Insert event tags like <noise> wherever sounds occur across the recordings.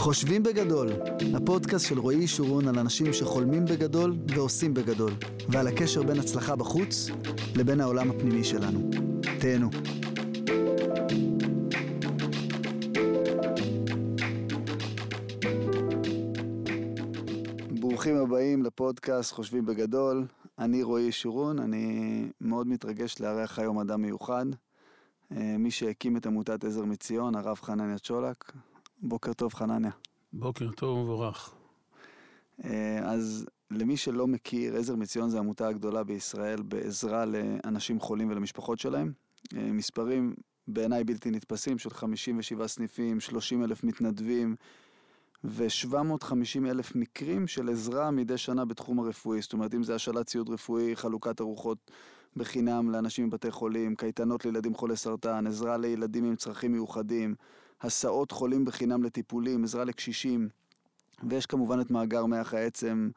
חושבים בגדול, הפודקאסט של רועי שורון על אנשים שחולמים בגדול ועושים בגדול, ועל הקשר בין הצלחה בחוץ לבין העולם הפנימי שלנו. תהנו. ברוכים הבאים לפודקאסט חושבים בגדול. אני רועי שורון, אני מאוד מתרגש לארח היום אדם מיוחד. אה, מי שהקים את עמותת עזר מציון, הרב חנניה צ'ולק. בוקר טוב חנניה. בוקר טוב ומבורך. אה, אז למי שלא מכיר, עזר מציון זה העמותה הגדולה בישראל בעזרה לאנשים חולים ולמשפחות שלהם. אה, מספרים בעיניי בלתי נתפסים של 57 סניפים, 30 אלף מתנדבים ו-750 אלף מקרים של עזרה מדי שנה בתחום הרפואי. זאת אומרת, אם זה השאלת ציוד רפואי, חלוקת ארוחות בחינם לאנשים בבתי חולים, קייטנות לילדים חולי סרטן, עזרה לילדים עם צרכים מיוחדים, הסעות חולים בחינם לטיפולים, עזרה לקשישים, ויש כמובן את מאגר מח העצם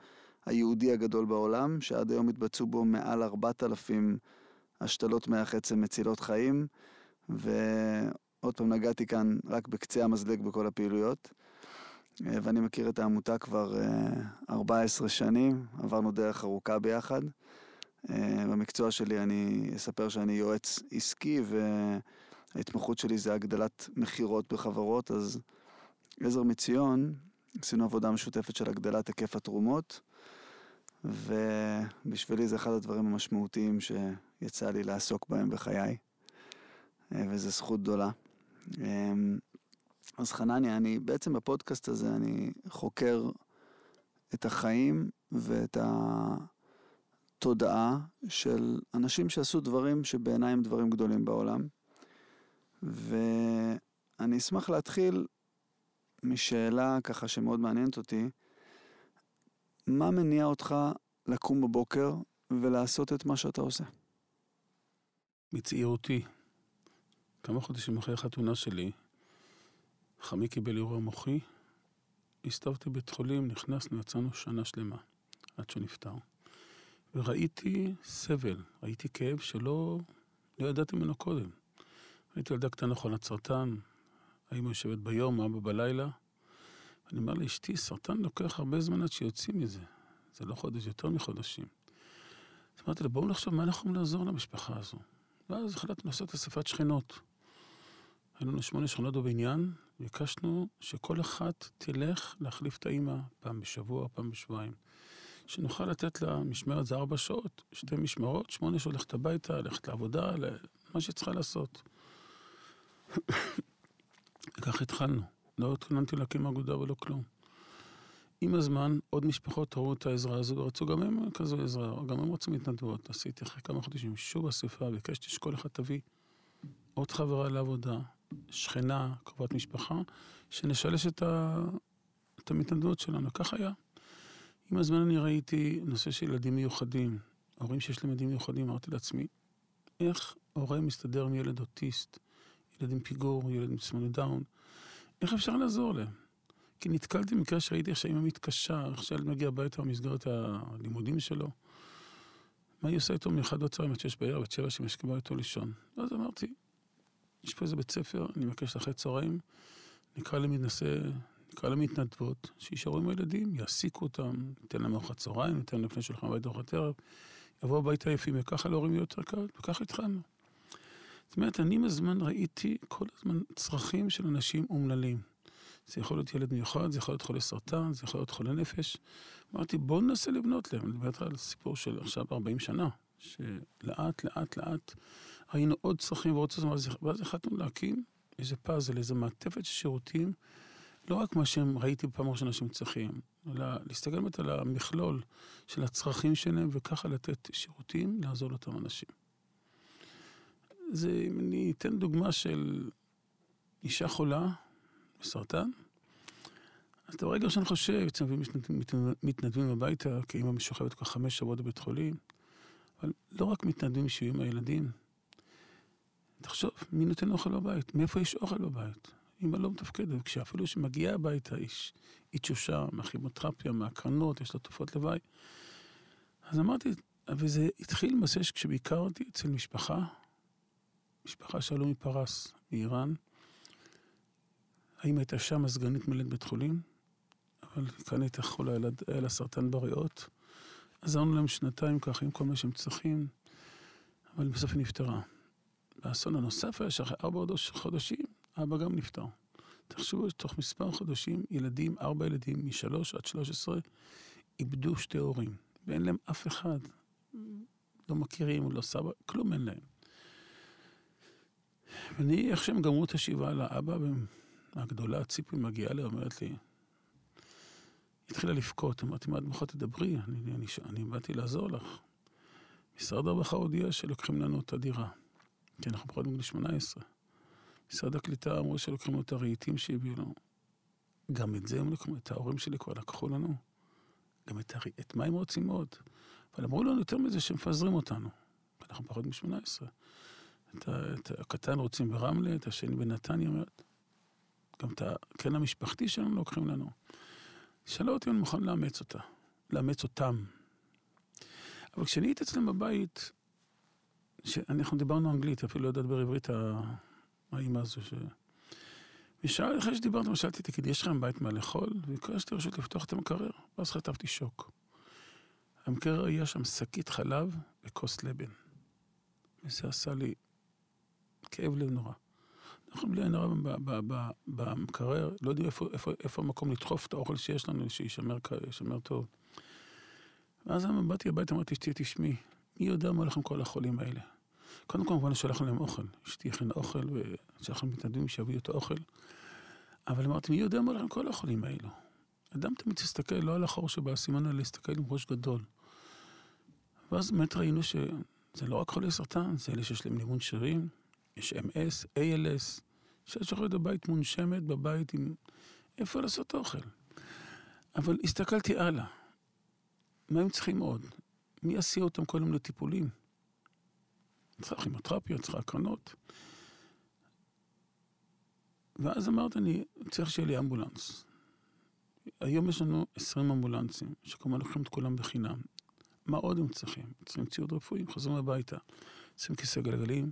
היהודי הגדול בעולם, שעד היום התבצעו בו מעל 4,000 השתלות מח עצם מצילות חיים, ועוד פעם נגעתי כאן רק בקצה המזלג בכל הפעילויות. ואני מכיר את העמותה כבר 14 שנים, עברנו דרך ארוכה ביחד. במקצוע שלי אני אספר שאני יועץ עסקי וההתמחות שלי זה הגדלת מכירות בחברות, אז עזר מציון, עשינו עבודה משותפת של הגדלת היקף התרומות, ובשבילי זה אחד הדברים המשמעותיים שיצא לי לעסוק בהם בחיי, וזו זכות גדולה. אז חנניה, אני בעצם בפודקאסט הזה אני חוקר את החיים ואת התודעה של אנשים שעשו דברים שבעיניי הם דברים גדולים בעולם. ואני אשמח להתחיל משאלה ככה שמאוד מעניינת אותי, מה מניע אותך לקום בבוקר ולעשות את מה שאתה עושה? מצעירותי, כמה חודשים אחרי החתונה שלי, חמי קיבל אירוע מוחי, הסתובבתי בבית חולים, נכנסנו, יצאנו שנה שלמה, עד שהוא נפטר. וראיתי סבל, ראיתי כאב שלא לא ידעתי ממנו קודם. ראיתי ילדה קטנה חולת סרטן, האמא יושבת ביום, אבא בלילה. אני אומר לאשתי, סרטן לוקח הרבה זמן עד שיוצאים מזה. זה לא חודש, יותר מחודשים. אז אמרתי לה, בואו נחשוב מה אנחנו יכולים לעזור למשפחה הזו. ואז החלטנו לעשות אספת שכנות. היו לנו שמונה שכונות בבניין, ביקשנו שכל אחת תלך להחליף את האימא פעם בשבוע, פעם בשבועיים. שנוכל לתת לה משמרת זה ארבע שעות, שתי משמרות, שמונה שעות ללכת הביתה, ללכת לעבודה, מה שצריכה לעשות. וכך התחלנו. לא התכוננתי להקים אגודה ולא כלום. עם הזמן, עוד משפחות ראו את העזרה הזו ורצו גם הם כזו עזרה, גם הם רצו מתנדבות. עשיתי אחרי כמה חודשים שוב אספה, ביקשתי שכל אחד תביא עוד חברה לעבודה, שכנה, קרובת משפחה, שנשלש את, ה... את המתנדבות שלנו. כך היה. עם הזמן אני ראיתי נושא של ילדים מיוחדים, הורים שיש להם ילדים מיוחדים, אמרתי לעצמי, איך הורה מסתדר עם ילד אוטיסט, ילד עם פיגור, ילד עם תסמונת דאון, איך אפשר לעזור להם? כי נתקלתי במקרה שראיתי איך שהאמא מתקשה, איך שהילד מגיע הביתה במסגרת הלימודים שלו. מה היא עושה איתו מאחד בצהריים עד שש בערב, עד שבע שמשכבה איתו לישון? אז אמרתי, יש פה איזה בית ספר, אני מבקש אחרי צהריים, נקרא למתנשא, נקרא למתנדבות, שישארו עם הילדים, יעסיקו אותם, ניתן להם ארוחת צהריים, ניתן להם לפני שולחן הביתה ארוחת ערב, יבואו הביתה יפים, וככה להורים יהיו יותר קל, וככה התחלנו. זאת אומרת, אני עם הזמן ראיתי כל הזמן צרכים של אנשים אומללים. זה יכול להיות ילד מיוחד, זה יכול להיות חולה סרטן, זה יכול להיות חולה נפש. אמרתי, בואו ננסה לבנות להם. אני מדבר על סיפור של עכשיו 40 שנה, שלאט, לאט, לאט ראינו עוד צרכים ועוד צרכים, ואז החלטנו להקים איזה פאזל, איזה מעטפת של שירותים, לא רק מה שהם ראיתי בפעם הראשונה שהם צריכים, אלא להסתכל באמת על המכלול של הצרכים שלהם, וככה לתת שירותים, לעזור לאותם אנשים. זה, אם אני אתן דוגמה של אישה חולה בסרטן, אז את הרגע שאני חושב, בעצם מתנדבים, הביתה, כי אימא משוכבת כבר חמש שבועות בבית חולים, אבל לא רק מתנדבים שיהיו עם הילדים. תחשוב, מי נותן אוכל בבית? מאיפה יש אוכל בבית? אימא לא מתפקדת, כשאפילו שמגיעה הביתה, איש, היא תשושה מהכימותרפיה, מהקרנות, יש לה תופעות לוואי. אז אמרתי, וזה התחיל למעשה כשביקרתי אצל משפחה, משפחה שעלו מפרס, מאיראן, האם הייתה שם הסגנית מלאת בית חולים, אבל כאן הייתה חולה, היה לה סרטן בריאות. עזרנו להם שנתיים ככה עם כל מה שהם צריכים, אבל בסוף היא נפטרה. והאסון הנוסף היה שאחרי ארבע חודשים, אבא גם נפטר. תחשבו, תוך מספר חודשים, ילדים, ארבע ילדים, משלוש עד שלוש עשרה, איבדו שתי הורים, ואין להם אף אחד. לא מכירים, לא סבא, כלום אין להם. ואני, איך שהם גמרו את השבעה לאבא, הגדולה, ציפי מגיעה אליי, אומרת לי, התחילה לבכות, אמרתי, מה את בוכה תדברי? אני, אני, אני, אני באתי לעזור לך. משרד הרווחה הודיע שלוקחים לנו את הדירה, כי אנחנו פחות מגיל 18. משרד הקליטה אמרו שלוקחים לנו את הרהיטים שהביאו לנו. גם את זה הם לקחו, את ההורים שלי כבר לקחו לנו. גם את, הר... את מה הם רוצים עוד. אבל אמרו לנו יותר מזה שמפזרים אותנו. אנחנו פחות מ-18. את, את הקטן רוצים ברמלה, את השני בנתניה, גם את הקן המשפחתי שלנו לוקחים לנו. שאלה אותי אם אני מוכן לאמץ אותה, לאמץ אותם. אבל כשאני הייתי אצלם בבית, אנחנו דיברנו אנגלית, אפילו לא יודעת לדבר עברית האימא הזו ש... ושאל, אחרי שדיברנו, שאלתי, תגיד, יש לכם בית מה לאכול? וביקשתי רשות לפתוח את המקרר, ואז חטפתי שוק. המקרר היה שם שקית חלב וכוס לבן. וזה עשה לי כאב לב נורא. אנחנו בלי עין הרע במקרר, לא יודעים איפה, איפה, איפה המקום לדחוף את האוכל שיש לנו, שישמר טוב. ואז באתי הביתה, אמרתי, אשתי, תשמעי, מי יודע מה הולך עם כל החולים האלה? קודם כל, כמובן, שלחנו להם אוכל. אשתי הכינה אוכל, ושלחנו מתנדבים שיביאו את האוכל. אבל אמרתי, מי יודע מה הולך עם כל החולים האלו? אדם תמיד תסתכל לא על החור שבאסימן, אלא להסתכל עם ראש גדול. ואז באמת ראינו שזה לא רק חולי סרטן, זה אלה שיש להם נימון שרירים, יש MS, ALS, שיש לך בבית מונשמת, בבית עם... איפה לעשות אוכל? אבל הסתכלתי הלאה. מה הם צריכים עוד? מי יסיע אותם כל יום לטיפולים? צריך כימותרפיה, צריך הקרנות. ואז אמרת, אני צריך שיהיה לי אמבולנס. היום יש לנו 20 אמבולנסים, שכמובן לוקחים את כולם בחינם. מה עוד הם צריכים? צריכים ציוד רפואי, חוזרים הביתה. צריכים כיסא גלגלים,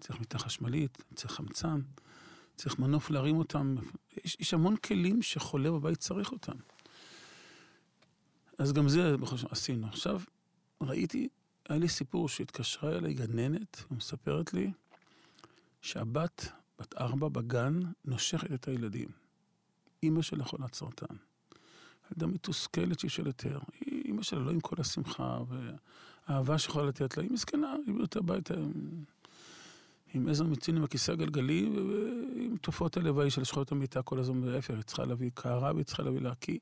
צריך מיטה חשמלית, צריך חמצן, צריך מנוף להרים אותם. יש, יש המון כלים שחולה בבית צריך אותם. אז גם זה עשינו. עכשיו, ראיתי, היה לי סיפור שהתקשרה אליי גננת ומספרת לי שהבת, בת ארבע בגן, נושכת את הילדים. אימא שלה חולת סרטן. ילדה מתוסכלת שהיא של יותר. אימא שלה לא עם כל השמחה והאהבה שיכולה לתת לה, היא מסכנה, היא הביאה הביתה עם עזר מציון עם הכיסא הגלגלי, ועם תופעות הלוואי של שכונות המיטה כל הזמן להפך, היא צריכה להביא קערה והיא צריכה להביא להקיא.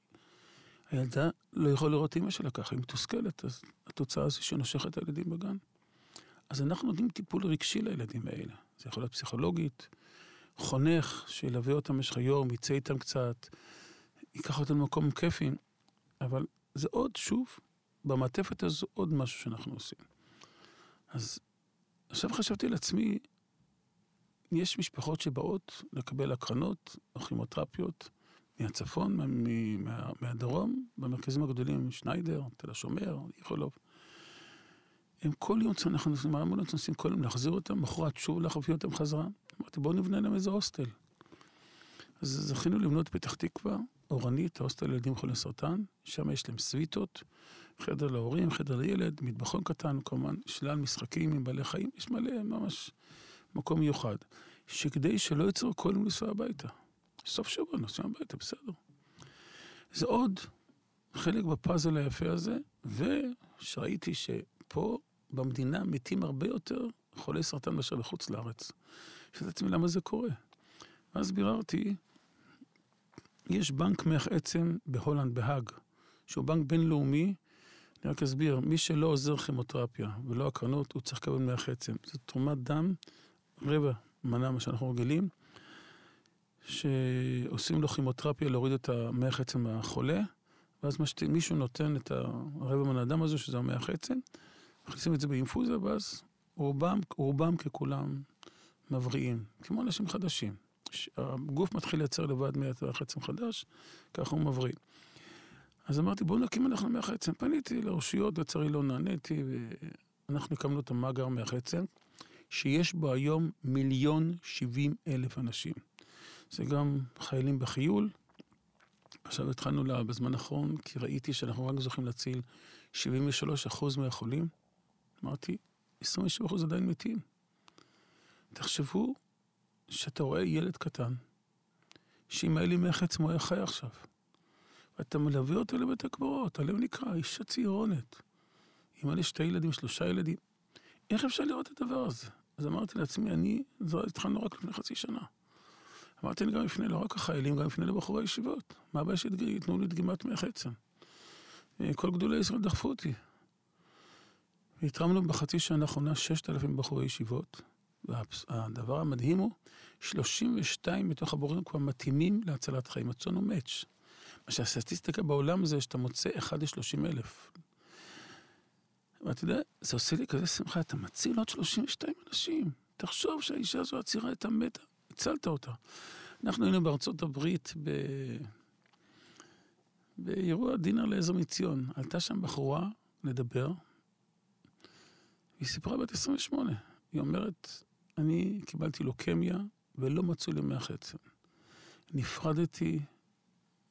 הילדה לא יכולה לראות אימא שלה ככה, היא מתוסכלת, אז התוצאה זה שהיא נושכת את הילדים בגן. אז אנחנו נותנים טיפול רגשי לילדים האלה. זה יכול להיות פסיכולוגית, חונך שילווה אותם במשך היום, יצא איתם קצת, ייקח אותם למקום כיפי, אבל זה עוד, שוב, במעטפת הזו עוד משהו שאנחנו עושים. אז עכשיו חשבתי לעצמי, יש משפחות שבאות לקבל הקרנות או כימותרפיות מהצפון, מה, מה, מהדרום, במרכזים הגדולים, שניידר, תל השומר, איכולוב. הם כל יום, אנחנו נוסעים, האמבולנס נוסעים כל יום להחזיר אותם, מחרת שוב להביא אותם חזרה. אמרתי, בואו נבנה להם איזה הוסטל. אז זכינו לבנות פתח תקווה, אורנית, ההוסטל לילדים חולי סרטן, שם יש להם סוויטות, חדר להורים, חדר לילד, מטבחון קטן, כמובן, שלל משחקים עם בעלי חיים, יש מלא, ממש מקום מיוחד. שכדי שלא יצאו יום לנסוע הביתה. סוף שבוע נוסעים הביתה, בסדר. זה עוד חלק בפאזל היפה הזה, ושראיתי שפה במדינה מתים הרבה יותר חולי סרטן מאשר בחוץ לארץ. שאלתי לעצמי למה זה קורה. ואז ביררתי, יש בנק מח עצם בהולנד, בהאג, שהוא בנק בינלאומי, אני רק אסביר, מי שלא עוזר כימותרפיה ולא הקרנות, הוא צריך לקבל מח עצם. זו תרומת דם, רבע מנה מה שאנחנו רגילים, שעושים לו כימותרפיה להוריד את המח עצם מהחולה, ואז משת... מישהו נותן את הרבע מנה דם הזו, שזה המח עצם, מכניסים את זה באינפוזיה, ואז רובם, רובם ככולם מבריאים, כמו אנשים חדשים. הגוף מתחיל לייצר לבד מח עצם חדש, ככה הוא מבריא. אז אמרתי, בואו נקים אנחנו מח עצם. פניתי לרשויות, לצערי לא נעניתי, ואנחנו הקמנו את המאגר מח עצם, שיש בו היום מיליון שבעים אלף אנשים. זה גם חיילים בחיול. עכשיו התחלנו לה, בזמן האחרון, כי ראיתי שאנחנו רק זוכים להציל 73 אחוז מהחולים. אמרתי, 27 אחוז עדיין מתים. תחשבו שאתה רואה ילד קטן, שאם היה לי מח עצמו היה חי עכשיו. ואתה מלווה אותו לבית הקברות, הלב נקרע, אישה צעירונת. אמא לי שתי ילדים, שלושה ילדים. איך אפשר לראות את הדבר הזה? אז אמרתי לעצמי, אני, זה התחלנו רק לפני חצי שנה. אמרתי אני גם לפני לא רק החיילים, גם לפני לבחורי הישיבות. מה הבעיה שיתנו לי דגימת מח עצם? כל גדולי ישראל דחפו אותי. והתרמנו בחצי שנה האחרונה 6,000 בחורי ישיבות, והדבר המדהים הוא, 32 מתוך הבוחרים כבר מתאימים להצלת חיים. הצאן הוא מאץ'. מה שהסטטיסטיקה בעולם זה שאתה מוצא 1 ל-30 אלף. ואתה יודע, זה עושה לי כזה שמחה, אתה מציל עוד 32 אנשים. תחשוב שהאישה הזו עצירה הייתה מתה, הצלת אותה. אנחנו היינו בארצות הברית ב... באירוע דינר לעזר מציון. עלתה שם בחורה לדבר, היא סיפרה בת 28. היא אומרת, אני קיבלתי לוקמיה ולא מצאו לי עצם. נפרדתי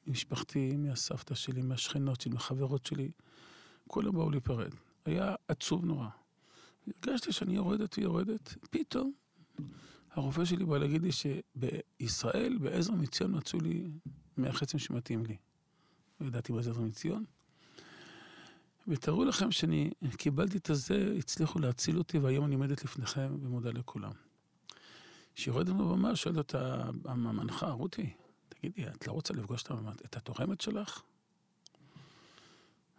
ממשפחתי, מהסבתא שלי, מהשכנות שלי, מהחברות שלי. כולם באו להיפרד. היה עצוב נורא. הרגשתי שאני יורדת ויורדת, פתאום הרופא שלי בא להגיד לי שבישראל, בעזר מציון, מצאו לי מח עצם שמתאים לי. לא ידעתי מה זה עזר מציון. ותארו לכם שאני קיבלתי את הזה, הצליחו להציל אותי, והיום אני עומדת לפניכם ומודה לכולם. כשיורדת בבמה, שואלת אותה המנחה, רותי, תגידי, את לא רוצה לפגוש את התורמת שלך?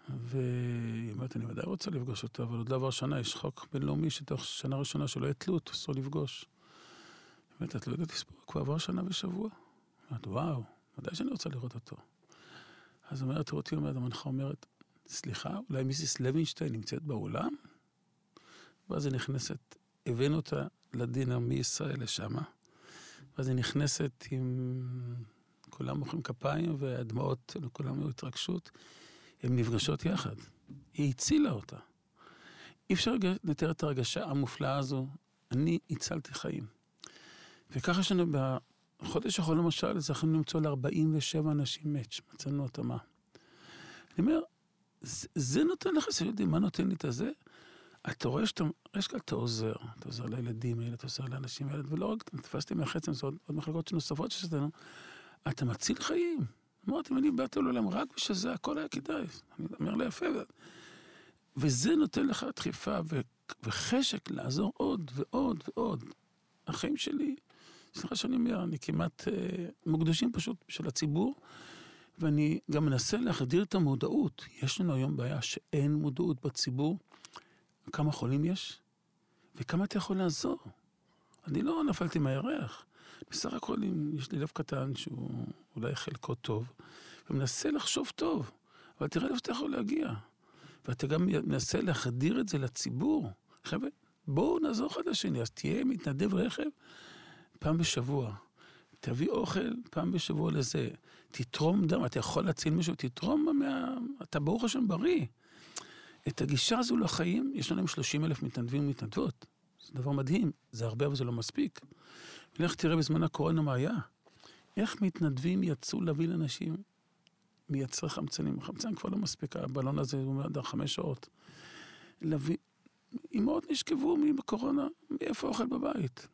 והיא אומרת, אני ודאי רוצה לפגוש אותה, אבל עוד לא עבר שנה, יש חוק בינלאומי שתוך שנה ראשונה שלא יהיה תלות, אסור לפגוש. היא אומרת, את לא יודעת לספור, כבר עבר שנה ושבוע. היא אומרת, וואו, ודאי שאני רוצה לראות אותו. אז אומרת רותי, אומרת, המנחה אומרת, סליחה, אולי מיסיס לוינשטיין נמצאת באולם? ואז היא נכנסת, הבאנו אותה לדינר מישראל לשמה, ואז היא נכנסת עם... כולם מוחאים כפיים והדמעות, לכולם היו התרגשות. הן נפגשות יחד. היא הצילה אותה. אי אפשר לתאר את הרגשה המופלאה הזו. אני הצלתי חיים. וככה לנו בחודש האחרון למשל, זכינו למצוא ל-47 אנשים מאץ', מצאנו התאמה. אני אומר, זה, זה נותן לך, אתם יודעים, מה נותן לי את הזה? אתה רואה שאתה, יש כאן, אתה עוזר, אתה עוזר לילדים האלה, אתה עוזר לאנשים האלה, ולא רק, תפסתי מהחצם, זה עוד, עוד מחלקות נוספות שיש לנו, אתה מציל חיים. אמרתי, אני באתי לעולם רק בשביל זה, הכל היה כדאי. אני אומר לה יפה. וזה נותן לך דחיפה וחשק לעזור עוד ועוד ועוד. החיים שלי, סליחה שאני אומר, אני כמעט אה, מוקדשים פשוט של הציבור, ואני גם מנסה להחדיר את המודעות. יש לנו היום בעיה שאין מודעות בציבור. כמה חולים יש? וכמה אתה יכול לעזור? אני לא נפלתי מהירח. בסך הכל, יש לי לב קטן שהוא אולי חלקו טוב, ומנסה לחשוב טוב, אבל תראה לאיפה אתה יכול להגיע. ואתה גם מנסה להחדיר את זה לציבור. חבר'ה, בואו נעזור אחד לשני, אז תהיה מתנדב רכב פעם בשבוע. תביא אוכל פעם בשבוע לזה. תתרום דם, אתה יכול להציל מישהו, תתרום מה... אתה ברוך השם בריא. את הגישה הזו לחיים, יש לנו 30 אלף מתנדבים ומתנדבות. זה דבר מדהים, זה הרבה אבל זה לא מספיק. ולך תראה בזמן הקורונה מה היה. איך מתנדבים יצאו להביא לאנשים מייצרי חמצנים. חמצן כבר לא מספיק, הבלון הזה הוא עד חמש שעות. להביא... אמהות נשכבו בקורונה, מאיפה אוכל בבית?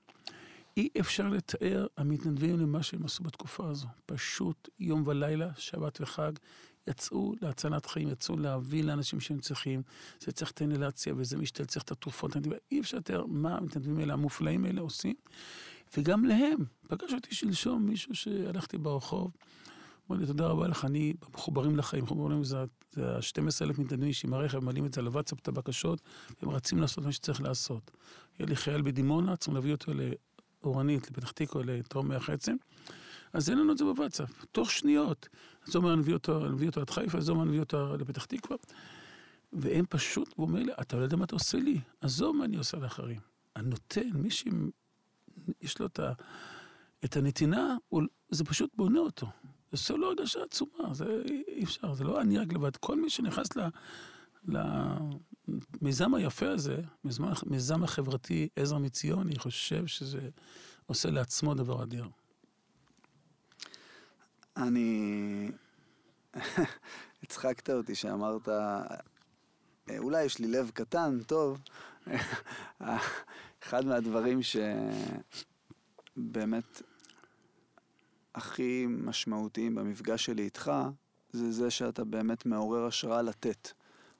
אי אפשר לתאר המתנדבים למה שהם עשו בתקופה הזו. פשוט יום ולילה, שבת וחג, יצאו להצלת חיים, יצאו להביא לאנשים שהם צריכים. זה צריך את האינלציה וזה משתל, צריך את התרופות. אי אפשר לתאר מה המתנדבים האלה, המופלאים האלה עושים. וגם להם. פגש אותי שלשום מישהו שהלכתי ברחוב, אמר לי, תודה רבה לך, אני מחוברים לחיים, מחוברים זה ה-12,000 מתנדבים שעם הרכב מעלים את זה לוואטסאפ, את הבקשות, והם רצים לעשות מה שצריך לעשות. היה לי חייל בדימונה, צריכים להביא אותו לאורנית, לפתח תקווה, לתרום מח. אז אין לנו את זה בוואטסאפ, תוך שניות. אז הוא אומר, נביא אותו, נביא אותו עד חיפה, אז הוא אומר, נביא אותו לפתח תקווה. והם פשוט, הוא אומר לי, אתה לא יודע מה אתה עושה לי, עזוב מה אני עושה לאחרים. הנותן, מי שיש לו את, ה, את הנתינה, הוא, זה פשוט בונה אותו. זה עושה לו הרגשה עצומה, זה אי אפשר, זה לא אני רק לבד. כל מי שנכנס למיזם היפה הזה, מיזם החברתי עזר מציון, אני חושב שזה עושה לעצמו דבר אדיר. אני... <laughs> הצחקת אותי שאמרת, אולי יש לי לב קטן, טוב. <laughs> אחד מהדברים שבאמת הכי משמעותיים במפגש שלי איתך, זה זה שאתה באמת מעורר השראה לתת.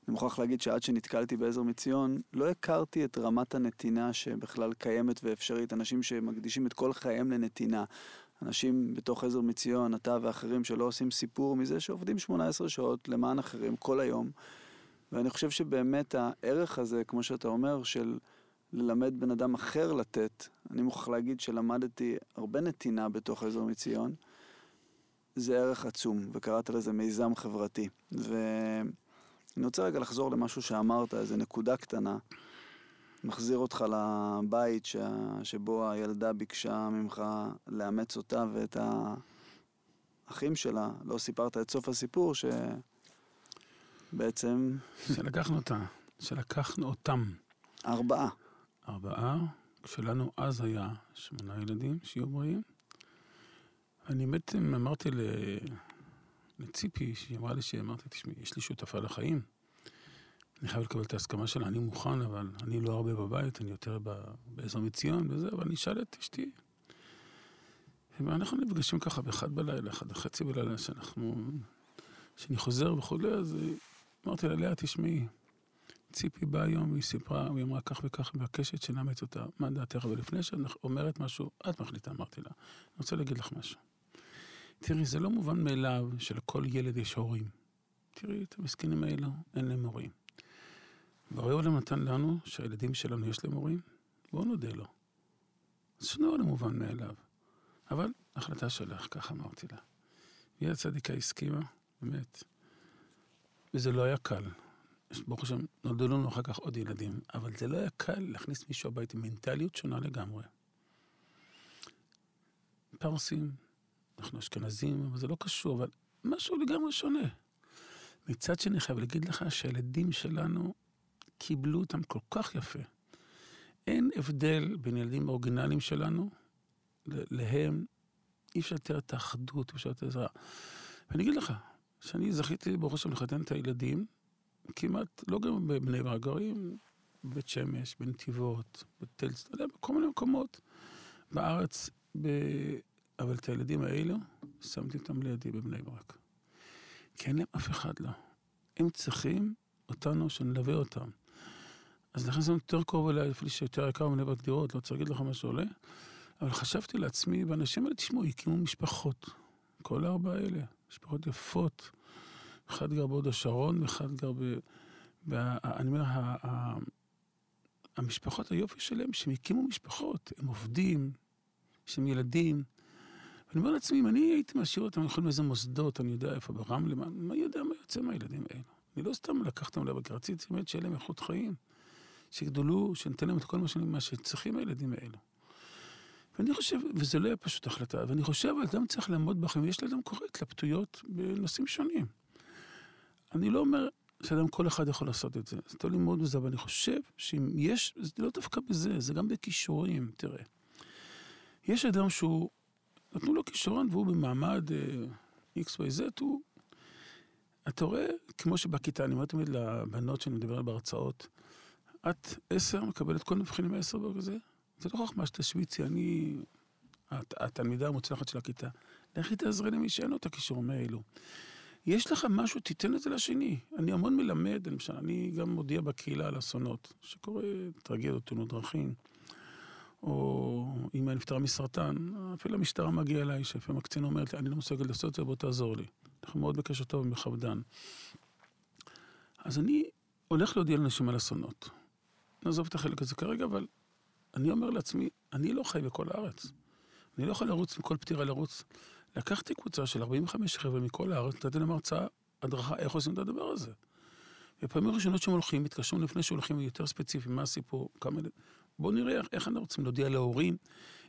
אני מוכרח להגיד שעד שנתקלתי בעזר מציון, לא הכרתי את רמת הנתינה שבכלל קיימת ואפשרית. אנשים שמקדישים את כל חייהם לנתינה. אנשים בתוך עזר מציון, אתה ואחרים, שלא עושים סיפור מזה שעובדים 18 שעות למען אחרים כל היום. ואני חושב שבאמת הערך הזה, כמו שאתה אומר, של ללמד בן אדם אחר לתת, אני מוכרח להגיד שלמדתי הרבה נתינה בתוך עזר מציון, זה ערך עצום, וקראת לזה מיזם חברתי. ואני רוצה רגע לחזור למשהו שאמרת, איזו נקודה קטנה. מחזיר אותך לבית ש... שבו הילדה ביקשה ממך לאמץ אותה ואת האחים שלה. לא סיפרת את סוף הסיפור, שבעצם... שלקחנו אותה, שלקחנו אותם. ארבעה. ארבעה, כשלנו אז היה שמונה ילדים שיהיו בריאים. אני בעצם אמרתי לציפי, שהיא אמרה לי, שאמרתי, תשמעי, יש לי שותפה לחיים. אני חייב לקבל את ההסכמה שלה, אני מוכן, אבל אני לא הרבה בבית, אני יותר בעזר מציון וזה, אבל אני אשאל את אשתי. ואנחנו נפגשים ככה באחד בלילה, אחד וחצי בלילה, שאנחנו... שאני חוזר וכולי, אז אמרתי לה, לאה, תשמעי, ציפי באה היום, היא סיפרה, היא אמרה כך וכך, מבקשת שנאמץ אותה, מה דעתך? ולפני שאת אומרת משהו, את מחליטה, אמרתי לה. אני רוצה להגיד לך משהו. תראי, זה לא מובן מאליו שלכל ילד יש הורים. תראי, את המסכנים האלו, אין להם הורים. בורא עולם נתן לנו, שהילדים שלנו יש להם הורים, בואו נודה לו. זה שנו לא מובן מאליו. אבל החלטה שלך, כך אמרתי לה. היא הצדיקה הסכימה, באמת. וזה לא היה קל. ברוך השם, נולדו לנו אחר כך עוד ילדים, אבל זה לא היה קל להכניס מישהו הביתה מנטליות שונה לגמרי. פרסים, אנחנו אשכנזים, אבל זה לא קשור, אבל משהו לגמרי שונה. מצד שני, חייב להגיד לך שהילדים שלנו קיבלו אותם כל כך יפה. אין הבדל בין ילדים אורגינליים שלנו להם. אי אפשר לתאר את האחדות, אי אפשר לתאר את העזרה. ואני אגיד לך, שאני זכיתי ברוך השם לחתן את הילדים, כמעט, לא גם בבני ברק, גרים בבית שמש, בנתיבות, אתה יודע, בכל מיני מקומות בארץ, ב... אבל את הילדים האלו, שמתי אותם לידי בבני ברק. כי אין להם אף אחד לא. הם צריכים אותנו שנלווה אותם. אז לכן זה יותר קרוב אליי, אפילו שיותר יקר ברק דירות, לא רוצה להגיד לך מה שעולה. אבל חשבתי לעצמי, והאנשים האלה, תשמעו, הקימו משפחות. כל הארבעה האלה, משפחות יפות. אחד גר בהוד השרון, ואחד גר ב... אני אומר, המשפחות, היופי שלהם, שהם הקימו משפחות, הם עובדים, יש להם ילדים. ואני אומר לעצמי, אם אני הייתי משאיר אותם, יכולים לאיזה מוסדות, אני יודע איפה, ברמלה, מה, יודע מה יוצא מהילדים האלו? אני לא סתם לקח אותם כי רציתי באמת שיהיה להם איכות חיים. שיגדלו, שניתן להם את כל מה, שצריכים הילדים האלו. ואני חושב, וזה לא היה פשוט החלטה, ואני חושב, אדם צריך לעמוד בכם, יש לאדם קורא התלבטויות בנושאים שונים. אני לא אומר שאדם כל אחד יכול לעשות את זה, זה תלוי מאוד בזה, אבל אני חושב שאם יש, זה לא דווקא בזה, זה גם בכישורים, תראה. יש אדם שהוא, נתנו לו כישרון והוא במעמד uh, XYZ, הוא... אתה רואה, כמו שבכיתה, אני אומר תמיד לבנות שאני מדבר בהרצאות, את עשר, מקבלת כל מבחינים עשר וכזה, זה לא חוכמה שתשוויצי, אני התלמידה המוצלחת של הכיתה. לכי תעזרי למי שאין לו את הכישורים האלו. יש לך משהו, תיתן את זה לשני. אני המון מלמד, למשל, אני גם מודיע בקהילה על אסונות, שקורה טרגדיות, תאונות דרכים, או אם אני נפטרה מסרטן, אפילו המשטרה מגיעה אליי, שלפעמים הקצין אומרת לי, אני לא מסוגל לעשות את זה, בוא תעזור לי. אנחנו מאוד בקשר טוב ומכבדן. אז אני הולך להודיע לאנשים על אסונות. נעזוב את החלק הזה כרגע, אבל אני אומר לעצמי, אני לא חי בכל הארץ. אני לא יכול לרוץ מכל פטירה לרוץ. לקחתי קבוצה של 45 חבר'ה מכל הארץ, נתתי להם הרצאה, הדרכה, איך עושים את הדבר הזה. בפעמים ראשונות שהם הולכים, מתקשרים לפני שהולכים יותר ספציפיים, מה הסיפור, כמה... בואו נראה איך, איך אנחנו רוצים להודיע להורים,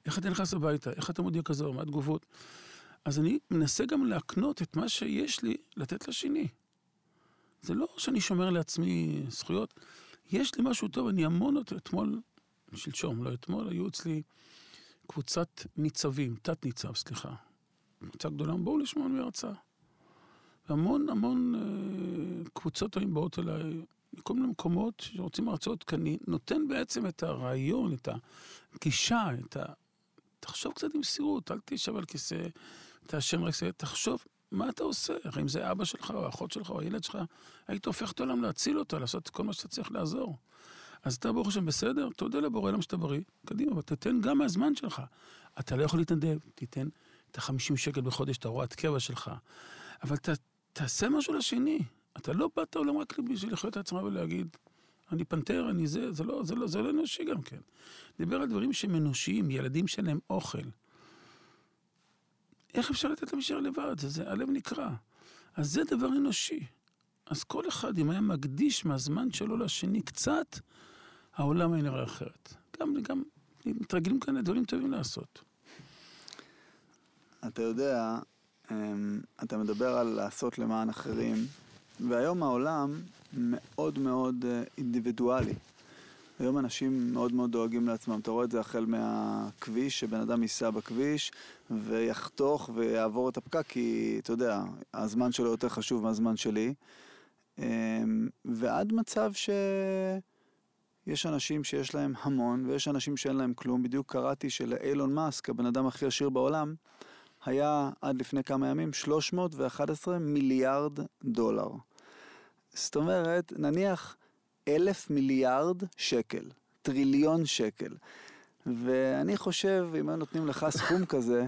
איך אתה נכנס הביתה, איך אתה מודיע כזה, מה התגובות. אז אני מנסה גם להקנות את מה שיש לי, לתת לשני. זה לא שאני שומר לעצמי זכויות, יש לי משהו טוב, אני המון, אתמול, שלשום, לא אתמול, היו אצלי קבוצת ניצבים, תת-ניצב, סליחה. קבוצה גדולה, בואו לשמוע מי הרצאה. והמון המון אה, קבוצות היום באות אליי, מכל מיני מקומות שרוצים הרצאות, כי אני נותן בעצם את הרעיון, את הגישה, את ה... תחשוב קצת עם סירות, אל תשב על כיסא, תעשן רק תחשוב מה אתה עושה? אם זה אבא שלך, או אחות שלך, או הילד שלך, היית הופך את העולם להציל אותו, לעשות כל מה שאתה צריך לעזור. אז אתה ברוך השם בסדר, תודה לבורא למה שאתה בריא, קדימה, אבל תתן גם מהזמן שלך. אתה לא יכול להתנדב, תיתן את ה-50 שקל בחודש, את ההוראת קבע שלך, אבל ת, תעשה משהו לשני. אתה לא באת לעולם רק בשביל לחיות את עצמך ולהגיד, אני פנתר, אני זה, זה לא, זה לא, זה לא אנושי גם כן. דיבר על דברים שהם אנושיים, ילדים שלהם אוכל. איך אפשר לתת להישאר לבד? זה, זה, הלב נקרע. אז זה דבר אנושי. אז כל אחד, אם היה מקדיש מהזמן שלו לשני קצת, העולם היה נראה אחרת. גם, גם מתרגלים כאן לדברים טובים לעשות. אתה יודע, אמ, אתה מדבר על לעשות למען אחרים, והיום העולם מאוד מאוד אה, אינדיבידואלי. היום אנשים מאוד מאוד דואגים לעצמם. אתה רואה את זה החל מהכביש, שבן אדם ייסע בכביש ויחתוך ויעבור את הפקק, כי אתה יודע, הזמן שלו יותר חשוב מהזמן שלי. אמ, ועד מצב שיש אנשים שיש להם המון ויש אנשים שאין להם כלום. בדיוק קראתי שלאילון מאסק, הבן אדם הכי עשיר בעולם, היה עד לפני כמה ימים 311 מיליארד דולר. זאת אומרת, נניח אלף מיליארד שקל, טריליון שקל. ואני חושב, אם היו נותנים לך סכום <laughs> כזה,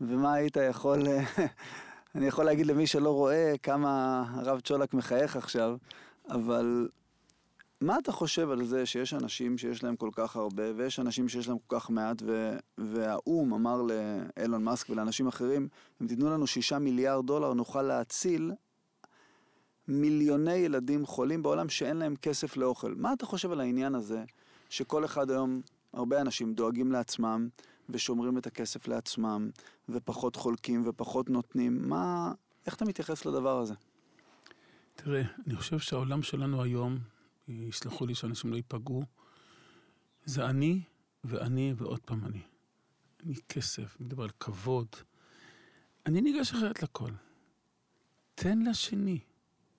ומה היית יכול... <laughs> אני יכול להגיד למי שלא רואה כמה הרב צ'ולק מחייך עכשיו, אבל מה אתה חושב על זה שיש אנשים שיש להם כל כך הרבה, ויש אנשים שיש להם כל כך מעט, ו... והאו"ם אמר לאילון מאסק ולאנשים אחרים, אם תיתנו לנו שישה מיליארד דולר, נוכל להציל מיליוני ילדים חולים בעולם שאין להם כסף לאוכל. מה אתה חושב על העניין הזה, שכל אחד היום, הרבה אנשים דואגים לעצמם ושומרים את הכסף לעצמם, ופחות חולקים ופחות נותנים? מה, איך אתה מתייחס לדבר הזה? תראה, אני חושב שהעולם שלנו היום, יסלחו לי שאנשים לא ייפגעו, זה אני ואני ועוד פעם אני. אני כסף, אני מדבר על כבוד. אני ניגש אחרת לכל. תן לשני.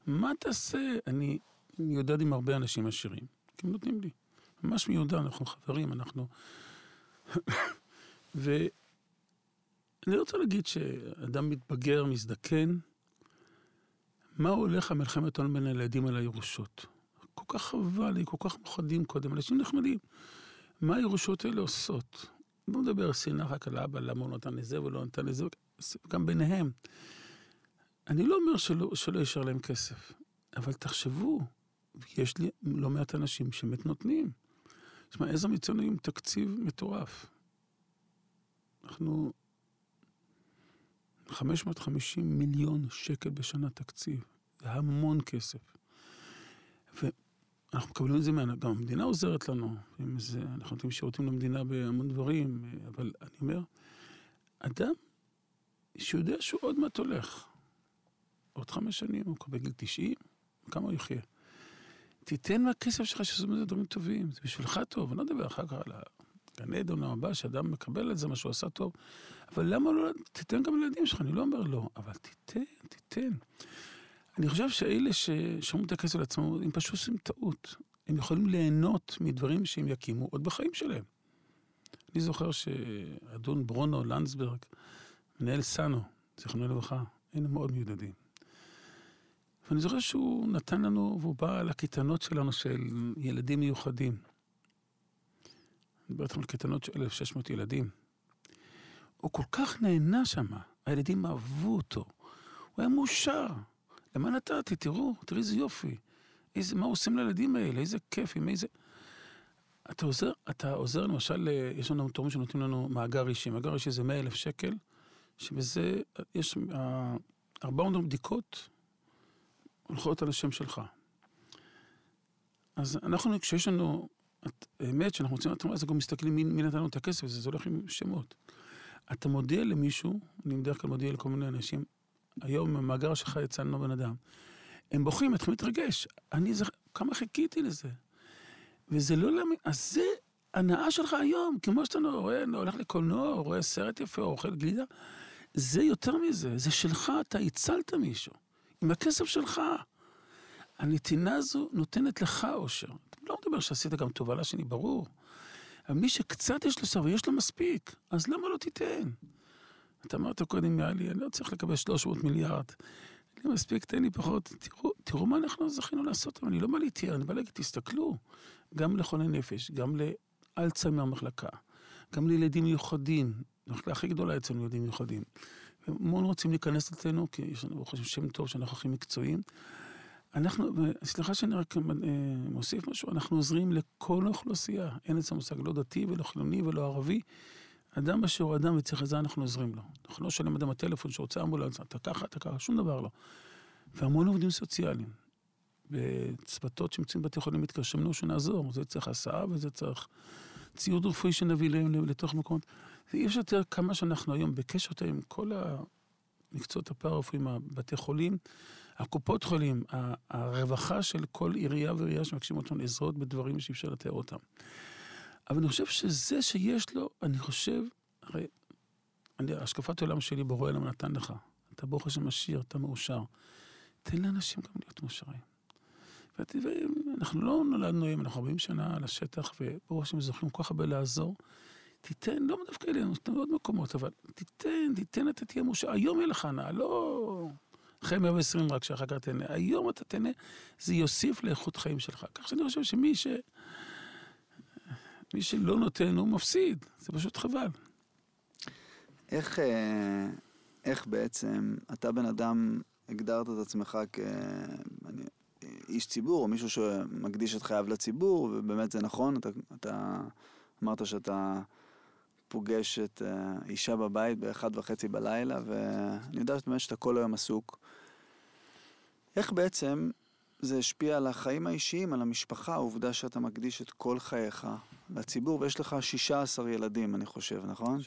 מה תעשה? אני מיודד עם הרבה אנשים עשירים, כי הם נותנים לי. ממש מיודד, אנחנו חברים, אנחנו... <coughs> ואני רוצה להגיד שאדם מתבגר, מזדקן, מה הולך המלחמת הון בין הילדים על הירושות? כל כך חבל כל כך מוחדים קודם, אנשים נחמדים. מה הירושות האלה עושות? בואו נדבר על שנאה רק על אבא, למה הוא נתן לזה ולא נתן לזה, גם ביניהם. אני לא אומר שלא, שלא יישאר להם כסף, אבל תחשבו, יש לי לא מעט אנשים שבאמת נותנים. תשמע, מציון עם תקציב מטורף. אנחנו 550 מיליון שקל בשנה תקציב. זה המון כסף. ואנחנו מקבלים את זה, גם המדינה עוזרת לנו. זה, אנחנו נותנים שירותים למדינה בהמון דברים, אבל אני אומר, אדם שיודע שהוא עוד מעט הולך, עוד חמש שנים, הוא מקבל גיל 90, כמה הוא יחיה. תיתן מהכסף שלך שעושים בזה דברים טובים, זה בשבילך טוב, אני לא אדבר אחר כך על הגן עדן הבא, שאדם מקבל את זה, מה שהוא עשה טוב, אבל למה לא, תיתן גם לילדים שלך, אני לא אומר לא, אבל תיתן, תיתן. אני חושב שאלה ששומעים את הכסף לעצמם, הם פשוט עושים טעות. הם יכולים ליהנות מדברים שהם יקימו עוד בחיים שלהם. אני זוכר שאדון ברונו לנדסברג, מנהל סאנו, זיכרונו לברכה, היינו מאוד מיודדים. ואני זוכר שהוא נתן לנו, והוא בא לקייטנות שלנו של ילדים מיוחדים. אני מדבר איתכם על קייטנות של 1,600 ילדים. הוא כל כך נהנה שם, הילדים אהבו אותו. הוא היה מאושר. למה נתתי? תראו, תראי איזה יופי. איזה, מה עושים לילדים האלה? איזה כיף, עם איזה... אתה עוזר, אתה עוזר למשל, יש לנו תורמים שנותנים לנו מאגר אישי. מאגר אישי זה 100 אלף שקל, שבזה יש 400 בדיקות הולכות על השם שלך. אז אנחנו, כשיש לנו, האמת שאנחנו רוצים, אומר, אז גם מסתכלים מי, מי נתן לנו את הכסף הזה, זה הולך עם שמות. אתה מודיע למישהו, אני בדרך כלל מודיע לכל מיני אנשים, היום המאגר שלך יצא לנו בן אדם. הם בוכים, מתחילים להתרגש. אני, זה, כמה חיכיתי לזה. וזה לא להאמין, אז זה הנאה שלך היום, כמו שאתה רואה, הולך לקולנוע, רואה סרט יפה, או אוכל גלידה. זה יותר מזה, זה שלך, אתה הצלת מישהו. עם הכסף שלך. הנתינה הזו נותנת לך אושר. אתה לא מדבר שעשית גם טובה לשני, ברור. אבל מי שקצת יש לו סבא, יש לו מספיק, אז למה לא תיתן? אתה אמרת קודם, היה לי, אני לא צריך לקבל 300 מיליארד. לי מספיק, תן לי פחות. תראו, תראו מה אנחנו זכינו לעשות, אני לא בא להתייער, אני בא להגיד, תסתכלו. גם לחולי נפש, גם לאלצהיימר המחלקה, גם לילדים מיוחדים. המחלקה הכי גדולה אצלנו ילדים מיוחדים. המון רוצים להיכנס אצלנו, כי יש לנו, ברוך השם, שם טוב שאנחנו הכי מקצועיים. אנחנו, סליחה שאני רק אה, מוסיף משהו, אנחנו עוזרים לכל האוכלוסייה. אין אצל מושג לא דתי ולא חילוני ולא ערבי. אדם באשר הוא אדם וצריך עזרה, אנחנו עוזרים לו. אנחנו לא שואלים אדם בטלפון שרוצה אמבולנס, אתה ככה, אתה ככה, שום דבר לא. והמון עובדים סוציאליים. וצוותות שנמצאים בבתי חולים מתקשרנו שנעזור, זה צריך הסעה וזה צריך ציוד רפואי שנביא להם לתוך מקומות. אי אפשר יותר כמה שאנחנו היום בקשר עם כל המקצועות הפארה-רפואיים, הבתי חולים, הקופות חולים, הרווחה של כל עירייה ועירייה שמקשים אותנו לעזרות בדברים שאי אפשר לתאר אותם. אבל אני חושב שזה שיש לו, אני חושב, הרי אני, השקפת העולם שלי בורא למה נתן לך. אתה ברוך השם עשיר, אתה מאושר. תן לאנשים גם להיות מאושרים. ואנחנו לא נולדנו היום, אנחנו 40 שנה על השטח, וברוך השם זוכרים כל כך הרבה לעזור. תיתן, לא דווקא אלינו, תיתן בעוד מקומות, אבל תיתן, תיתן, אתה תהיה מאושר. היום יהיה לך הנאה, לא אחרי 120 רק שאחר כך תהנה. היום אתה תהנה, זה יוסיף לאיכות חיים שלך. כך שאני חושב שמי ש... מי שלא נותן, הוא מפסיד. זה פשוט חבל. איך, אה, איך בעצם אתה בן אדם, הגדרת את עצמך כאיש ציבור, או מישהו שמקדיש את חייו לציבור, ובאמת זה נכון, אתה, אתה אמרת שאתה פוגש את אה, אישה בבית באחד וחצי בלילה, ואני יודע באמת שאתה כל היום עסוק. איך בעצם זה השפיע על החיים האישיים, על המשפחה, העובדה שאתה מקדיש את כל חייך לציבור, ויש לך 16 ילדים, אני חושב, נכון?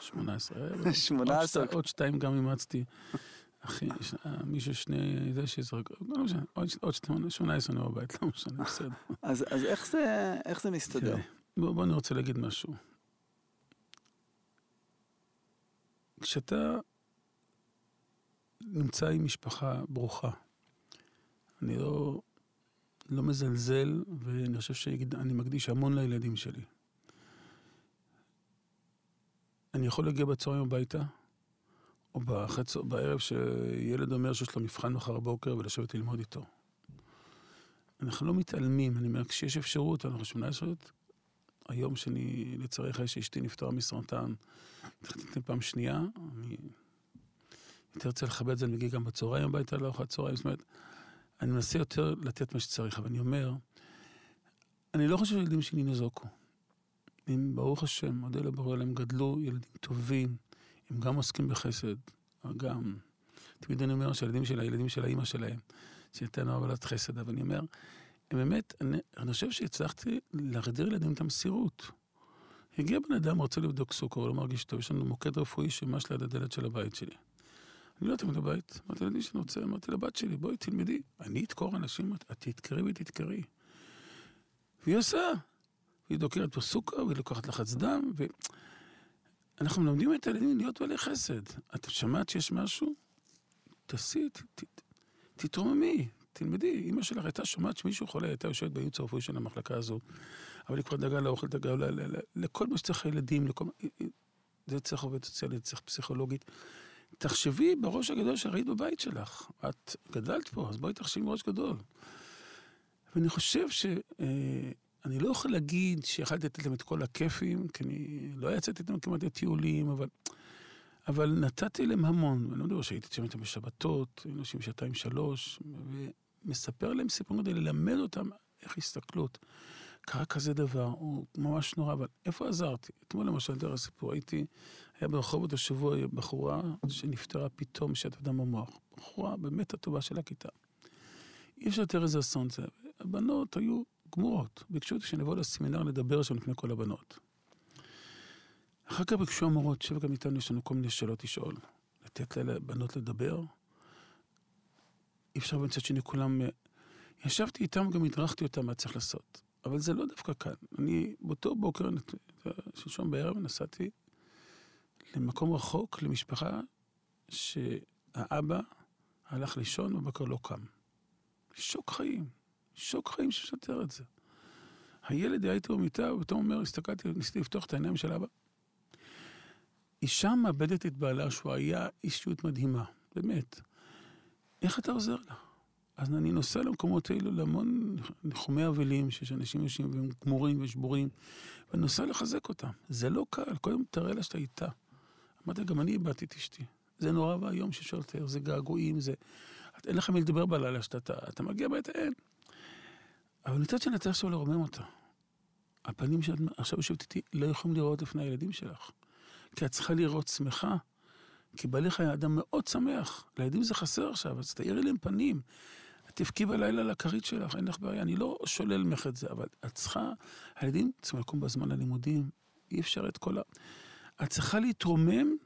18. 18. <laughs> עוד שתיים גם אימצתי. אחי, מישהו שני, זה שזרק, לא משנה, עוד 18 אני בבית, לא משנה, בסדר. אז איך זה מסתדר? בוא אני רוצה להגיד משהו. כשאתה נמצא עם משפחה ברוכה, אני לא, לא מזלזל, ואני חושב שאני מקדיש המון לילדים שלי. אני יכול להגיע בצהריים הביתה, או בחצ... בערב שילד אומר שיש לו מבחן מחר בבוקר ולשבת ללמוד איתו. אנחנו לא מתעלמים, אני אומר, כשיש אפשרות, אנחנו 18, היום שאני, לצערי חיי שאשתי נפטרה מסרטן, התחתנתי פעם שנייה, אני יותר רוצה לכבד את זה, אני מגיע גם בצהריים הביתה לארוחת צהריים, זאת אומרת, אני מנסה יותר לתת מה שצריך, אבל אני אומר, אני לא חושב שילדים שלי נזוקו. אם ברוך השם, מודה לבורא, הם גדלו ילדים טובים, הם גם עוסקים בחסד, גם, תמיד אני אומר שהילדים של הילדים של האימא שלהם, שניתן עבודת חסד, אבל אני אומר, הם באמת, אני, אני חושב שהצלחתי להחדיר ילדים את המסירות. הגיע בן אדם, רוצה לבדוק סוכר, הוא לא מרגיש טוב, יש לנו מוקד רפואי שממש ליד הדלת של הבית שלי. אני לא תמיד בבית, אמרתי לילדים שאני רוצה, אמרתי לבת שלי, בואי תלמדי. אני אדקור אנשים, את תתקרי ותתקרי. והיא עושה. והיא דוקרת פה סוכר, והיא לוקחת לחץ דם, ואנחנו מלמדים את הילדים להיות בעלי חסד. את שמעת שיש משהו? תעשי, תתרוממי, תלמדי. אמא שלך הייתה שומעת שמישהו חולה, הייתה יושבת בייעוץ הרפואי של המחלקה הזו, אבל היא כבר דאגה לאוכל, דאגה לכל מה שצריך הילדים, לכל... זה צריך עובדת סוציאלית, צריך פסיכולוגית. תחשבי בראש הגדול שראית בבית שלך. את גדלת פה, אז בואי תחשבי בראש גדול. ואני חושב ש... אה, אני לא יכול להגיד שיכלתי לתת להם את כל הכיפים, כי אני לא יצאתי איתם כמעט לטיולים, אבל, אבל נתתי להם המון. אני לא מדבר שהייתי איתם בשבתות, היינו יושבים שעתיים שלוש, ומספר להם סיפורים כדי ללמד אותם איך הסתכלות. קרה כזה דבר, הוא ממש נורא, אבל איפה עזרתי? אתמול למשל, דרך הסיפור, הייתי, היה ברחובות השבוע בחורה שנפטרה פתאום משטף דם במוח. בחורה באמת הטובה של הכיתה. אי אפשר לתאר איזה אסון זה. הבנות היו גמורות, ביקשו אותי שאני אבוא לסמינר לדבר שם לפני כל הבנות. אחר כך ביקשו המורות, שב גם איתנו, יש לנו כל מיני שאלות לשאול. לתת לבנות לדבר. אי אפשר מצד שני כולם... ישבתי איתם, גם הדרכתי אותם מה צריך לעשות. אבל זה לא דווקא כאן. אני באותו בוקר, שלשום בערב, נסעתי למקום רחוק, למשפחה שהאבא הלך לישון בבוקר לא קם. שוק חיים, שוק חיים ששוטר את זה. הילד היה איתו במיטה, ופתאום אומר, הסתכלתי, ניסיתי לפתוח את העיניים של אבא. אישה מאבדת את בעלה, שהוא היה אישיות מדהימה, באמת. איך אתה עוזר לה? אז אני נוסע למקומות האלו להמון ניחומי אבלים, שיש אנשים יושבים והם גמורים ושבורים, ואני נוסע לחזק אותם. זה לא קל, קודם תראה לה שאתה איתה. אמרתי, גם אני איבדתי את אשתי. זה נורא ואיום שאפשר לתאר, זה געגועים, זה... אין לך מי לדבר בלילה שאתה אתה, מגיע בעת אין. אבל מצד שני, אתה עכשיו לרומם אותה. הפנים שאת עכשיו יושבת איתי לא יכולים לראות לפני הילדים שלך. כי את צריכה לראות שמחה. כי בעליך היה אדם מאוד שמח. לילדים זה חסר עכשיו, אז תאירי להם פנים. תבכי בלילה לכרית שלך, אין לך בעיה. אני לא שולל ממך את זה, אבל את צריכה... הילדים צריכים לקום בזמן ללימודים, אי אפשר את כל ה... את צריכה להתרומם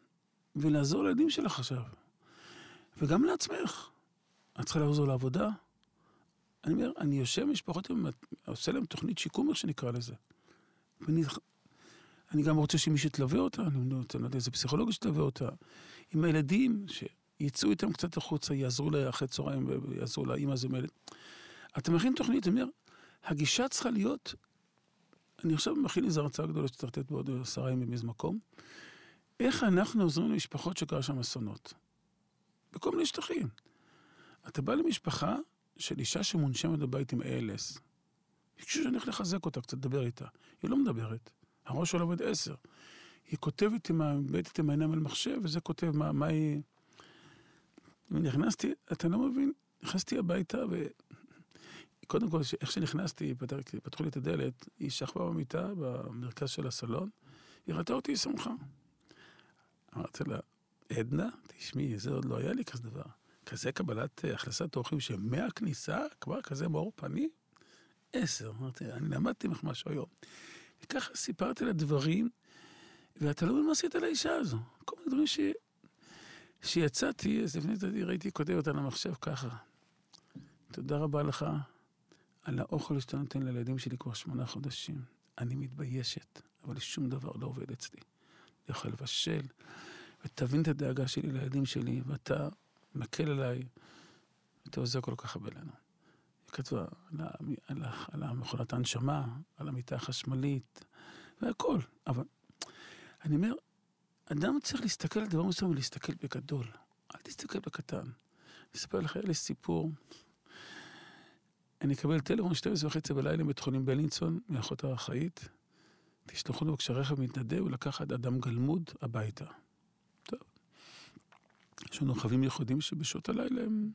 ולעזור לילדים שלך עכשיו. וגם לעצמך. את צריכה לעזור לעבודה. אני אומר, אני יושב עם משפחות, עושה להם תוכנית שיקום, איך שנקרא לזה. ואני אני גם רוצה שמישהו תלווה אותה, אני רוצה לדעת איזה פסיכולוגיה שתלווה אותה. עם הילדים, שיצאו איתם קצת החוצה, יעזרו לה אחרי צהריים ויעזרו לאמא הזו מילד. אתה מכין תוכנית, אני אומר, הגישה צריכה להיות, אני עכשיו מכין איזו הרצאה גדולה שצריך לתת בעוד עשרה ימים באיזה מקום, איך אנחנו עוזרים למשפחות שקרה שם אסונות. בכל מיני שטחים. אתה בא למשפחה של אישה שמונשמת בבית עם ALS. ביקשו שאני הולך לחזק אותה, קצת לדבר איתה. היא לא מדברת. הראש שלה עובד עשר. היא כותבת עם, הבטת עם העיניים על מחשב, וזה כותב מה, מה היא... ונכנסתי, אתה לא מבין, נכנסתי הביתה, ו... קודם כל, איך שנכנסתי, פתחו לי את הדלת, היא שכבה במיטה, במרכז של הסלון, היא ראתה אותי, שמחה. אמרתי לה, עדנה, תשמעי, זה עוד לא היה לי כזה דבר. כזה קבלת אה, הכנסת אורחים שמהכניסה כבר כזה מאור פנים? עשר. אמרתי, אני למדתי ממך משהו היום. וככה סיפרתי לה דברים, ואתה לא מבין מה עשית לאישה הזו. כל מיני דברים ש... שיצאתי, אז לפני זה ראיתי כותב אותה למחשב ככה. תודה רבה לך על האוכל שאתה נותן לילדים שלי כבר שמונה חודשים. אני מתביישת, אבל שום דבר לא עובד אצלי. אני יכול לבשל, ותבין את הדאגה שלי לילדים שלי, ואתה מקל עליי, ואתה עוזר כל כך הרבה לנו. כתבה על, המכונת ההנשמה, על המיטה החשמלית, והכל. אבל אני אומר, אדם צריך להסתכל על דבר מסוים ולהסתכל בגדול. אל תסתכל בקטן. אני אספר לך, לי סיפור. אני אקבל טלפון 12 וחצי בלילה מבית חולים בלינסון, מאחות האחראית. תשלחו לו בבקשה רכב מתנדב ולקחת אדם גלמוד הביתה. טוב. יש לנו רכבים ייחודיים שבשעות הלילה הם...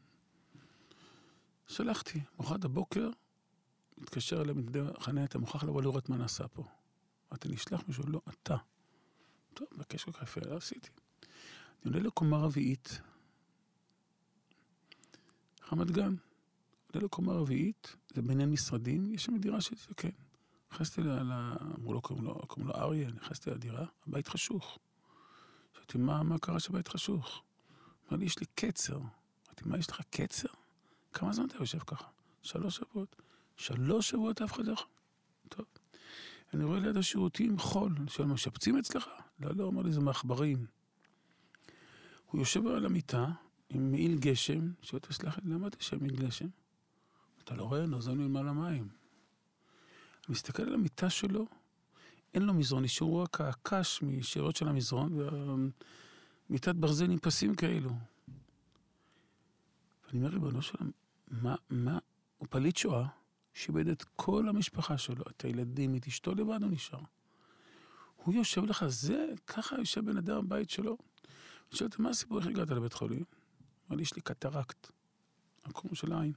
שלחתי, מחרת הבוקר, מתקשר אליי מתנדב חניה, אתה מוכרח לבוא לראות מה נעשה פה. אמרתי, נשלח מישהו? לא, אתה. טוב, מבקש כל כך יפה, לא עשיתי. אני עולה לקומה רביעית, רמת גן. עולה לקומה רביעית, זה בניין משרדים, יש שם דירה זה כן. נכנסתי ל... אמרו לו, קוראים לו, קוראים לו אריה, נכנסתי לדירה, הבית חשוך. שאלתי, מה, מה קרה שהבית חשוך? אמר לי, יש לי קצר. אמרתי, מה, יש לך קצר? כמה זמן אתה יושב ככה? שלוש שבועות. שלוש שבועות אף אחד לא יכול. טוב. אני רואה ליד השירותים חול. אני שואל, משפצים אצלך? לא, לא, אמר לי, זה מעכברים. הוא יושב על המיטה עם מעיל גשם, שואל, תסלח לי, למה אתה יושב מעיל גשם? אתה לא רואה, נוזלנו למעלה מים. אני מסתכל על המיטה שלו, אין לו מזרון, נשארו רק הקש משאריות של המזרון, ומיטת ברזל עם פסים כאלו. ואני אומר, ריבונו שלום, מה, מה, הוא פליט שואה, שאיבד את כל המשפחה שלו, את הילדים, את אשתו לבד הוא נשאר. הוא יושב לך, זה, ככה יושב בן אדם בבית שלו. אני שואל אותו, מה הסיפור, איך הגעת לבית חולים? אמר לי, יש לי קטרקט, מקום של עין.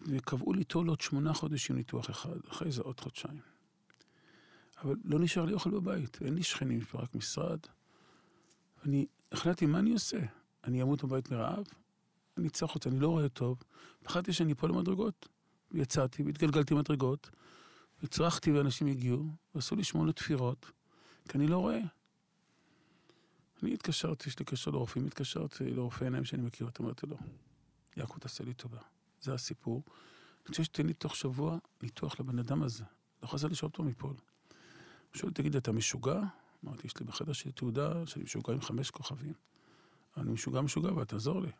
וקבעו לי תור לעוד שמונה חודשים ניתוח אחד, אחרי זה עוד חודשיים. אבל לא נשאר לי אוכל בבית, אין לי שכנים, יש רק משרד. ואני החלטתי, מה אני עושה? אני אמות בבית מרעב? אני אצא החוצה, אני לא רואה טוב. פחדתי שאני אפול למדרגות. יצאתי והתגלגלתי מדרגות, וצרחתי ואנשים הגיעו, ועשו לי שמונה תפירות, כי אני לא רואה. אני התקשרתי, יש לי קשר לרופאים, התקשרתי לרופא עיניים שאני מכיר, אתה אמרתי לו, יעקב, תעשה לי טובה. זה הסיפור. אני רוצה שתתן לי תוך שבוע ניתוח לבן אדם הזה. לא חזר לשאול אותו מפול. הוא שואל, תגיד, אתה משוגע? אמרתי, יש לי בחדר שלי תעודה שאני משוגע עם חמש כוכבים. אני משוגע משוגע, ותעזור לי.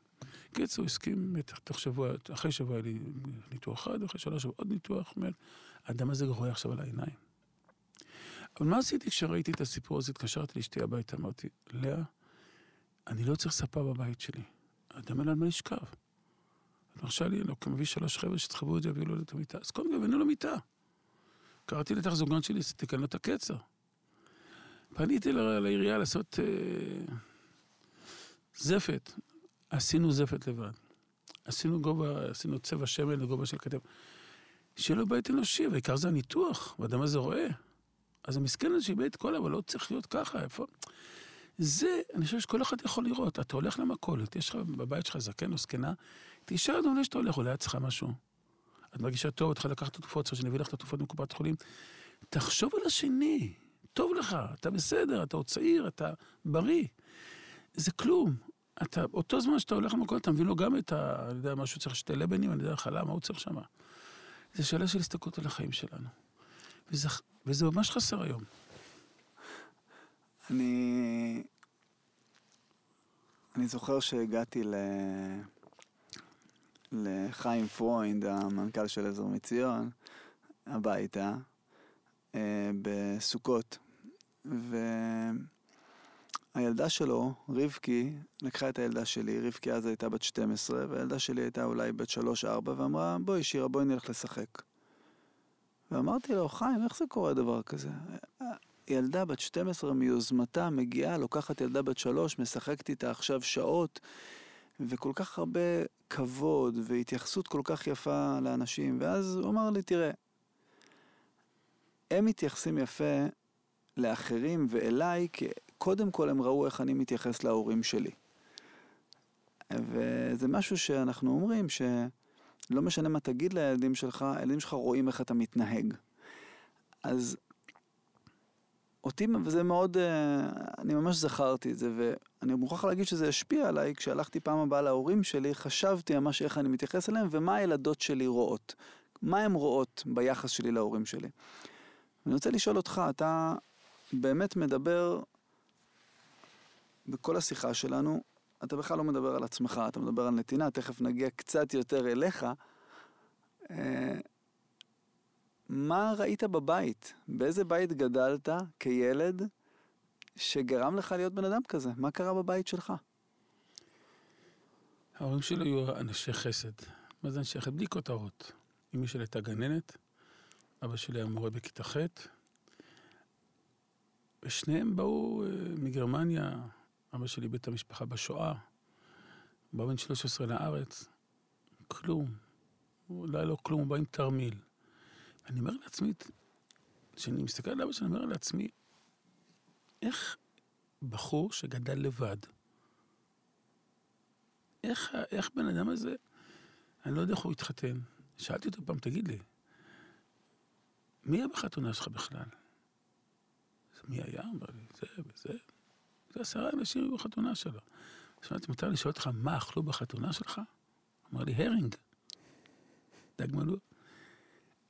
קיצור, הסכים, תוך שבוע, אחרי שבוע היה לי ניתוח אחד, אחרי שלוש שבוע עוד ניתוח, האדם הזה רואה עכשיו על העיניים. אבל מה עשיתי כשראיתי את הסיפור הזה? התקשרתי לאשתי הביתה, אמרתי, לאה, אני לא צריך ספה בבית שלי. האדם אין על מה לשכב. את מרשה לי, לא, מביא שלוש חבר'ה שתחברו את זה ויביאו לו את המיטה. אז קודם כל הבאנו לו מיטה. קראתי לתחזוגן שלי, תקן לו את הקצר. פניתי לעירייה לעשות אה, זפת. עשינו זפת לבד. עשינו גובה, עשינו צבע שמן לגובה של כתב. שיהיה לו בית אנושי, והעיקר זה הניתוח, והאדם הזה רואה. אז המסכן הזה שאיבד את כל, אבל לא צריך להיות ככה, איפה... זה, אני חושב שכל אחד יכול לראות. אתה הולך למכולת, יש לך בבית שלך זקן או זקנה, תשאל אדוני שאתה הולך, אולי את צריכה משהו. את מרגישה טוב, את צריכה לקחת את התרופות, צריך שאני אביא לך את התרופות מקופת חולים. תחשוב על השני, טוב לך, אתה בסדר, אתה עוד צעיר, אתה בריא. זה כלום. אתה, אותו זמן שאתה הולך למכולת, אתה מביא לו גם את ה... אני יודע, משהו צריך שתי לבנים, אני יודע, חלה, מה הוא צריך שמה. זו שאלה של הסתכלות על החיים שלנו. וזה, וזה ממש חסר היום. אני... אני זוכר שהגעתי ל... לחיים פרוינד, המנכ"ל של עזר מציון, הביתה, אה, בסוכות. והילדה שלו, רבקי, לקחה את הילדה שלי, רבקי אז הייתה בת 12, והילדה שלי הייתה אולי בת 3-4, ואמרה, בואי שירה, בואי נלך לשחק. ואמרתי לו, חיים, איך זה קורה דבר כזה? ילדה בת 12 מיוזמתה מגיעה, לוקחת ילדה בת 3, משחקת איתה עכשיו שעות, וכל כך הרבה כבוד והתייחסות כל כך יפה לאנשים. ואז הוא אמר לי, תראה, הם מתייחסים יפה לאחרים ואליי, כי קודם כל הם ראו איך אני מתייחס להורים שלי. וזה משהו שאנחנו אומרים שלא משנה מה תגיד לילדים שלך, הילדים שלך רואים איך אתה מתנהג. אז אותי, וזה מאוד, אה, אני ממש זכרתי את זה, ואני מוכרח להגיד שזה השפיע עליי, כשהלכתי פעם הבאה להורים שלי, חשבתי ממש איך אני מתייחס אליהם, ומה הילדות שלי רואות. מה הן רואות ביחס שלי להורים שלי. אני רוצה לשאול אותך, אתה באמת מדבר בכל השיחה שלנו, אתה בכלל לא מדבר על עצמך, אתה מדבר על נתינה, תכף נגיע קצת יותר אליך. אה, מה ראית בבית? באיזה בית גדלת כילד שגרם לך להיות בן אדם כזה? מה קרה בבית שלך? ההורים שלי היו אנשי חסד. מה זה אנשי חסד? בלי כותרות. אמי שלי הייתה גננת, אבא שלי היה מורה בכיתה ח', ושניהם באו אה, מגרמניה, אבא שלי בית המשפחה בשואה, באו בן 13 לארץ, כלום. אולי לא כלום, הוא בא עם תרמיל. אני אומר לעצמי, כשאני מסתכל על אבא שלי, אני אומר לעצמי, איך בחור שגדל לבד, איך, איך בן אדם הזה, אני לא יודע איך הוא התחתן. שאלתי אותו פעם, תגיד לי, מי היה בחתונה שלך בכלל? מי היה? אמר לי, זה וזה. עשרה אנשים בחתונה שלו. שמעתי, מותר לשאול אותך, מה אכלו בחתונה שלך? אמר לי, הרינג. דג מלוא.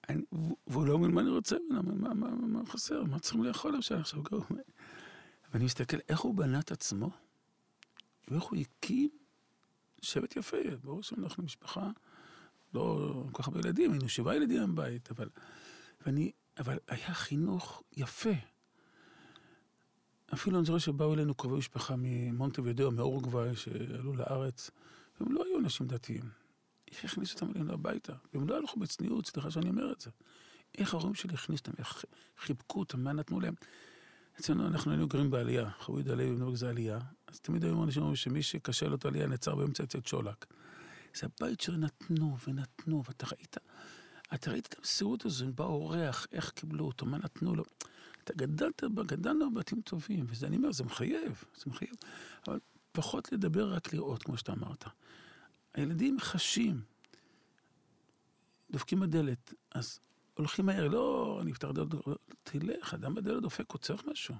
אני, והוא לא אומר מה אני רוצה ממנו, מה, מה, מה, מה חסר, מה צריכים לאכול עכשיו עכשיו. ואני מסתכל איך הוא בנה את עצמו, ואיך הוא הקים שבט יפה. ברור שאנחנו משפחה, לא כל כך הרבה ילדים, היינו שבעה ילדים בבית, אבל, ואני, אבל היה חינוך יפה. אפילו אני זוכר שבאו אלינו קרובי משפחה ממונטה וידאו, מאורוגוואי, שעלו לארץ, והם לא היו אנשים דתיים. איך הכניסו אותם אלינו הביתה? והם לא הלכו בצניעות, סליחה שאני אומר את זה. איך ההורים שלי הכניסו אותם, איך חיבקו אותם, מה נתנו להם? אצלנו אנחנו היינו גרים בעלייה, חווי דלי בבני ברק זה עלייה, אז תמיד היו אנשים אומרים שמי שקשה לו את העלייה נעצר באמצע אצל שולק. זה הבית שנתנו ונתנו, ואתה ראית, אתה ראית את המסירות הזו, באו אורח, איך קיבלו אותו, מה נתנו לו. אתה גדלת, גדלנו בבתים טובים, וזה, אני אומר, זה מחייב, זה מחייב. אבל פחות לדבר, רק לראות, כמו שאתה אמרת. הילדים חשים, דופקים בדלת, אז הולכים מהר, לא, אני אפתח דלת, תלך, אדם בדלת דופק, הוא צריך משהו.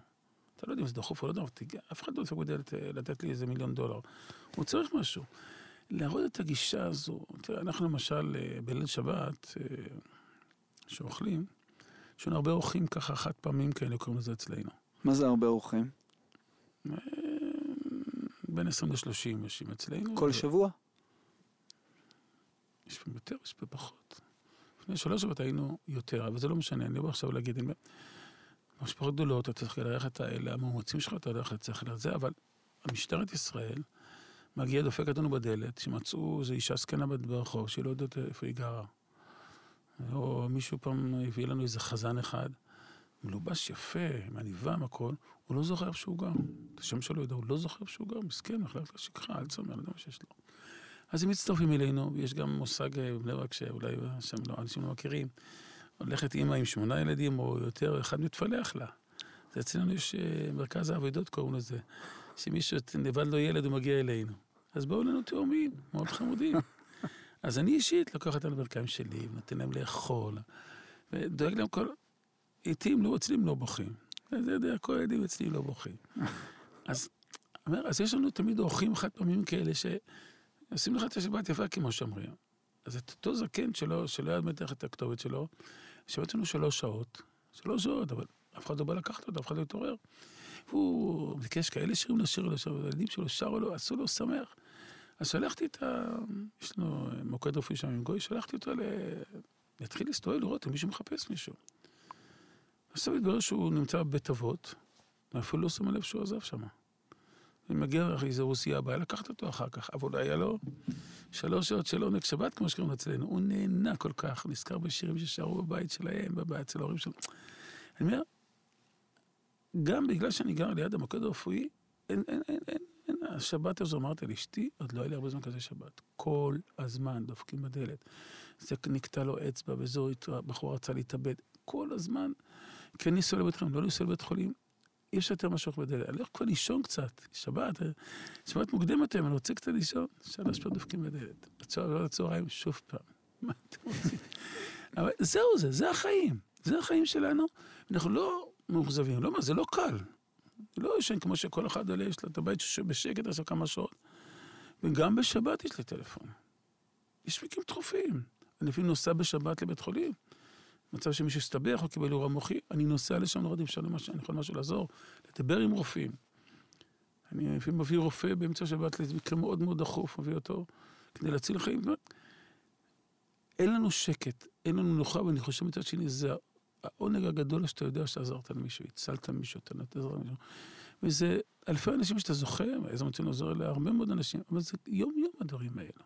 אתה לא יודע אם זה דחוף או לא דחוף, אף אחד לא דופק בדלת אה, לתת לי איזה מיליון דולר. הוא צריך משהו. להראות את הגישה הזו, תראה, אנחנו למשל אה, בליל שבת, אה, שאוכלים, יש לנו הרבה אורחים ככה חד פעמים כאלה, קוראים לזה אצלנו. מה זה הרבה אורחים? בין 20 ל-30 אנשים אצלנו. כל שבוע? יש פעמים יותר, יש פעמים פחות. לפני שלוש שבועות היינו יותר, אבל זה לא משנה, אני לא בא עכשיו להגיד, אם משפחות גדולות, אתה צריך ללכת אל המאומצים שלך, אתה הולך לצריך לזה, אבל משטרת ישראל מגיעה, דופקת לנו בדלת, שמצאו איזו אישה זקנה ברחוב, שהיא לא יודעת איפה היא גרה. או מישהו פעם הביא לנו איזה חזן אחד, מלובש יפה, עם עניבה, עם הכל, הוא לא זוכר איפה שהוא גר. את השם שלו יודע, הוא לא זוכר איפה שהוא גר, מסכן, מחלקת לשכחה, אל תסמר, אני יודע מה שיש לו. אז הם מצטרפים אלינו, ויש גם מושג בבני ברק שאולי שם לא, אנשים לא מכירים. הולכת אימא עם שמונה ילדים או יותר, אחד מתפלח לה. זה אצלנו יש מרכז האבדות קוראים לזה, שמישהו נבד לו ילד ומגיע אלינו. אז באו לנו תאומים, מאוד חמודים. אז אני אישית לוקח אותם לברכיים שלי, ונותן להם לאכול, ודואג להם כל... לעיתים לא, אצלי הם לא בוכים. זה יודע, כל הילדים אצלי לא בוכים. <laughs> אז, אומר, אז יש לנו תמיד אורחים חד פעמים כאלה שעושים לך את השבת יפה כמו שאומרים. אז את אותו זקן שלו, שלא היה מתח את הכתובת שלו, שבת לנו שלוש שעות, שלוש שעות, אבל אף אחד לא בא לקחת אותו, אף אחד לא התעורר. והוא ביקש כאלה שירים לשיר לו, הילדים שלו שרו לו, עשו לו שמח. אז שלחתי את ה... יש לנו מוקד רפואי שם עם גוי, שלחתי אותו ל... להתחיל להסתובב לראות אם מישהו מחפש מישהו. בסוף התברר שהוא נמצא בבית אבות, ואפילו לא שם לב שהוא עזב שם. ומגיע איזה רוסיה, בא לקחת אותו אחר כך, אבל היה לו שלוש שעות של עונג שבת, כמו שקוראים אצלנו. הוא נהנה כל כך, נזכר בשירים ששרו בבית שלהם, בבית של ההורים שלו. אני אומר, גם בגלל שאני גר ליד המוקד הרפואי, אין, אין, אין, אין, השבת הזו אמרתי לאשתי, עוד לא היה לי הרבה זמן כזה שבת. כל הזמן דופקים בדלת. זה נקטע לו אצבע, וזו בחור רצה להתאבד. כל הזמן, כן לנסוע לבית חולים, לא לנסוע לבית חולים. אי אפשר יותר משהו בדלת. אני הולך כבר לישון קצת, שבת, שבת מוקדמת היום, אני רוצה קצת לישון, שלוש פעם דופקים בדלת. בצהריים שוב פעם. מה אתם רוצים? <laughs> אבל זהו זה, זה החיים. זה החיים שלנו. אנחנו לא מאוכזבים, לא מה, זה לא קל. לא ישן כמו שכל אחד עולה, יש לו את הבית בשקט עשר כמה שעות. וגם בשבת יש לי טלפון. יש מקרים דחופים. אני לפעמים נוסע בשבת לבית חולים. מצב שמישהו הסתבך או קיבל אירוע מוחי, אני נוסע לשם לראות אם אפשר אני יכול משהו לעזור, לדבר עם רופאים. אני לפעמים מביא רופא באמצע השבת למקרה מאוד מאוד דחוף, מביא אותו כדי להציל חיים. אין לנו שקט, אין לנו נוחה, ואני חושב מצד שני, זה העונג הגדול שאתה יודע שעזרת למישהו, הצלת מישהו, אתה נותן עזרה למישהו. וזה אלפי אנשים שאתה זוכר, איזה מצוין עוזר להרבה מאוד אנשים, אבל זה יום-יום הדברים האלו.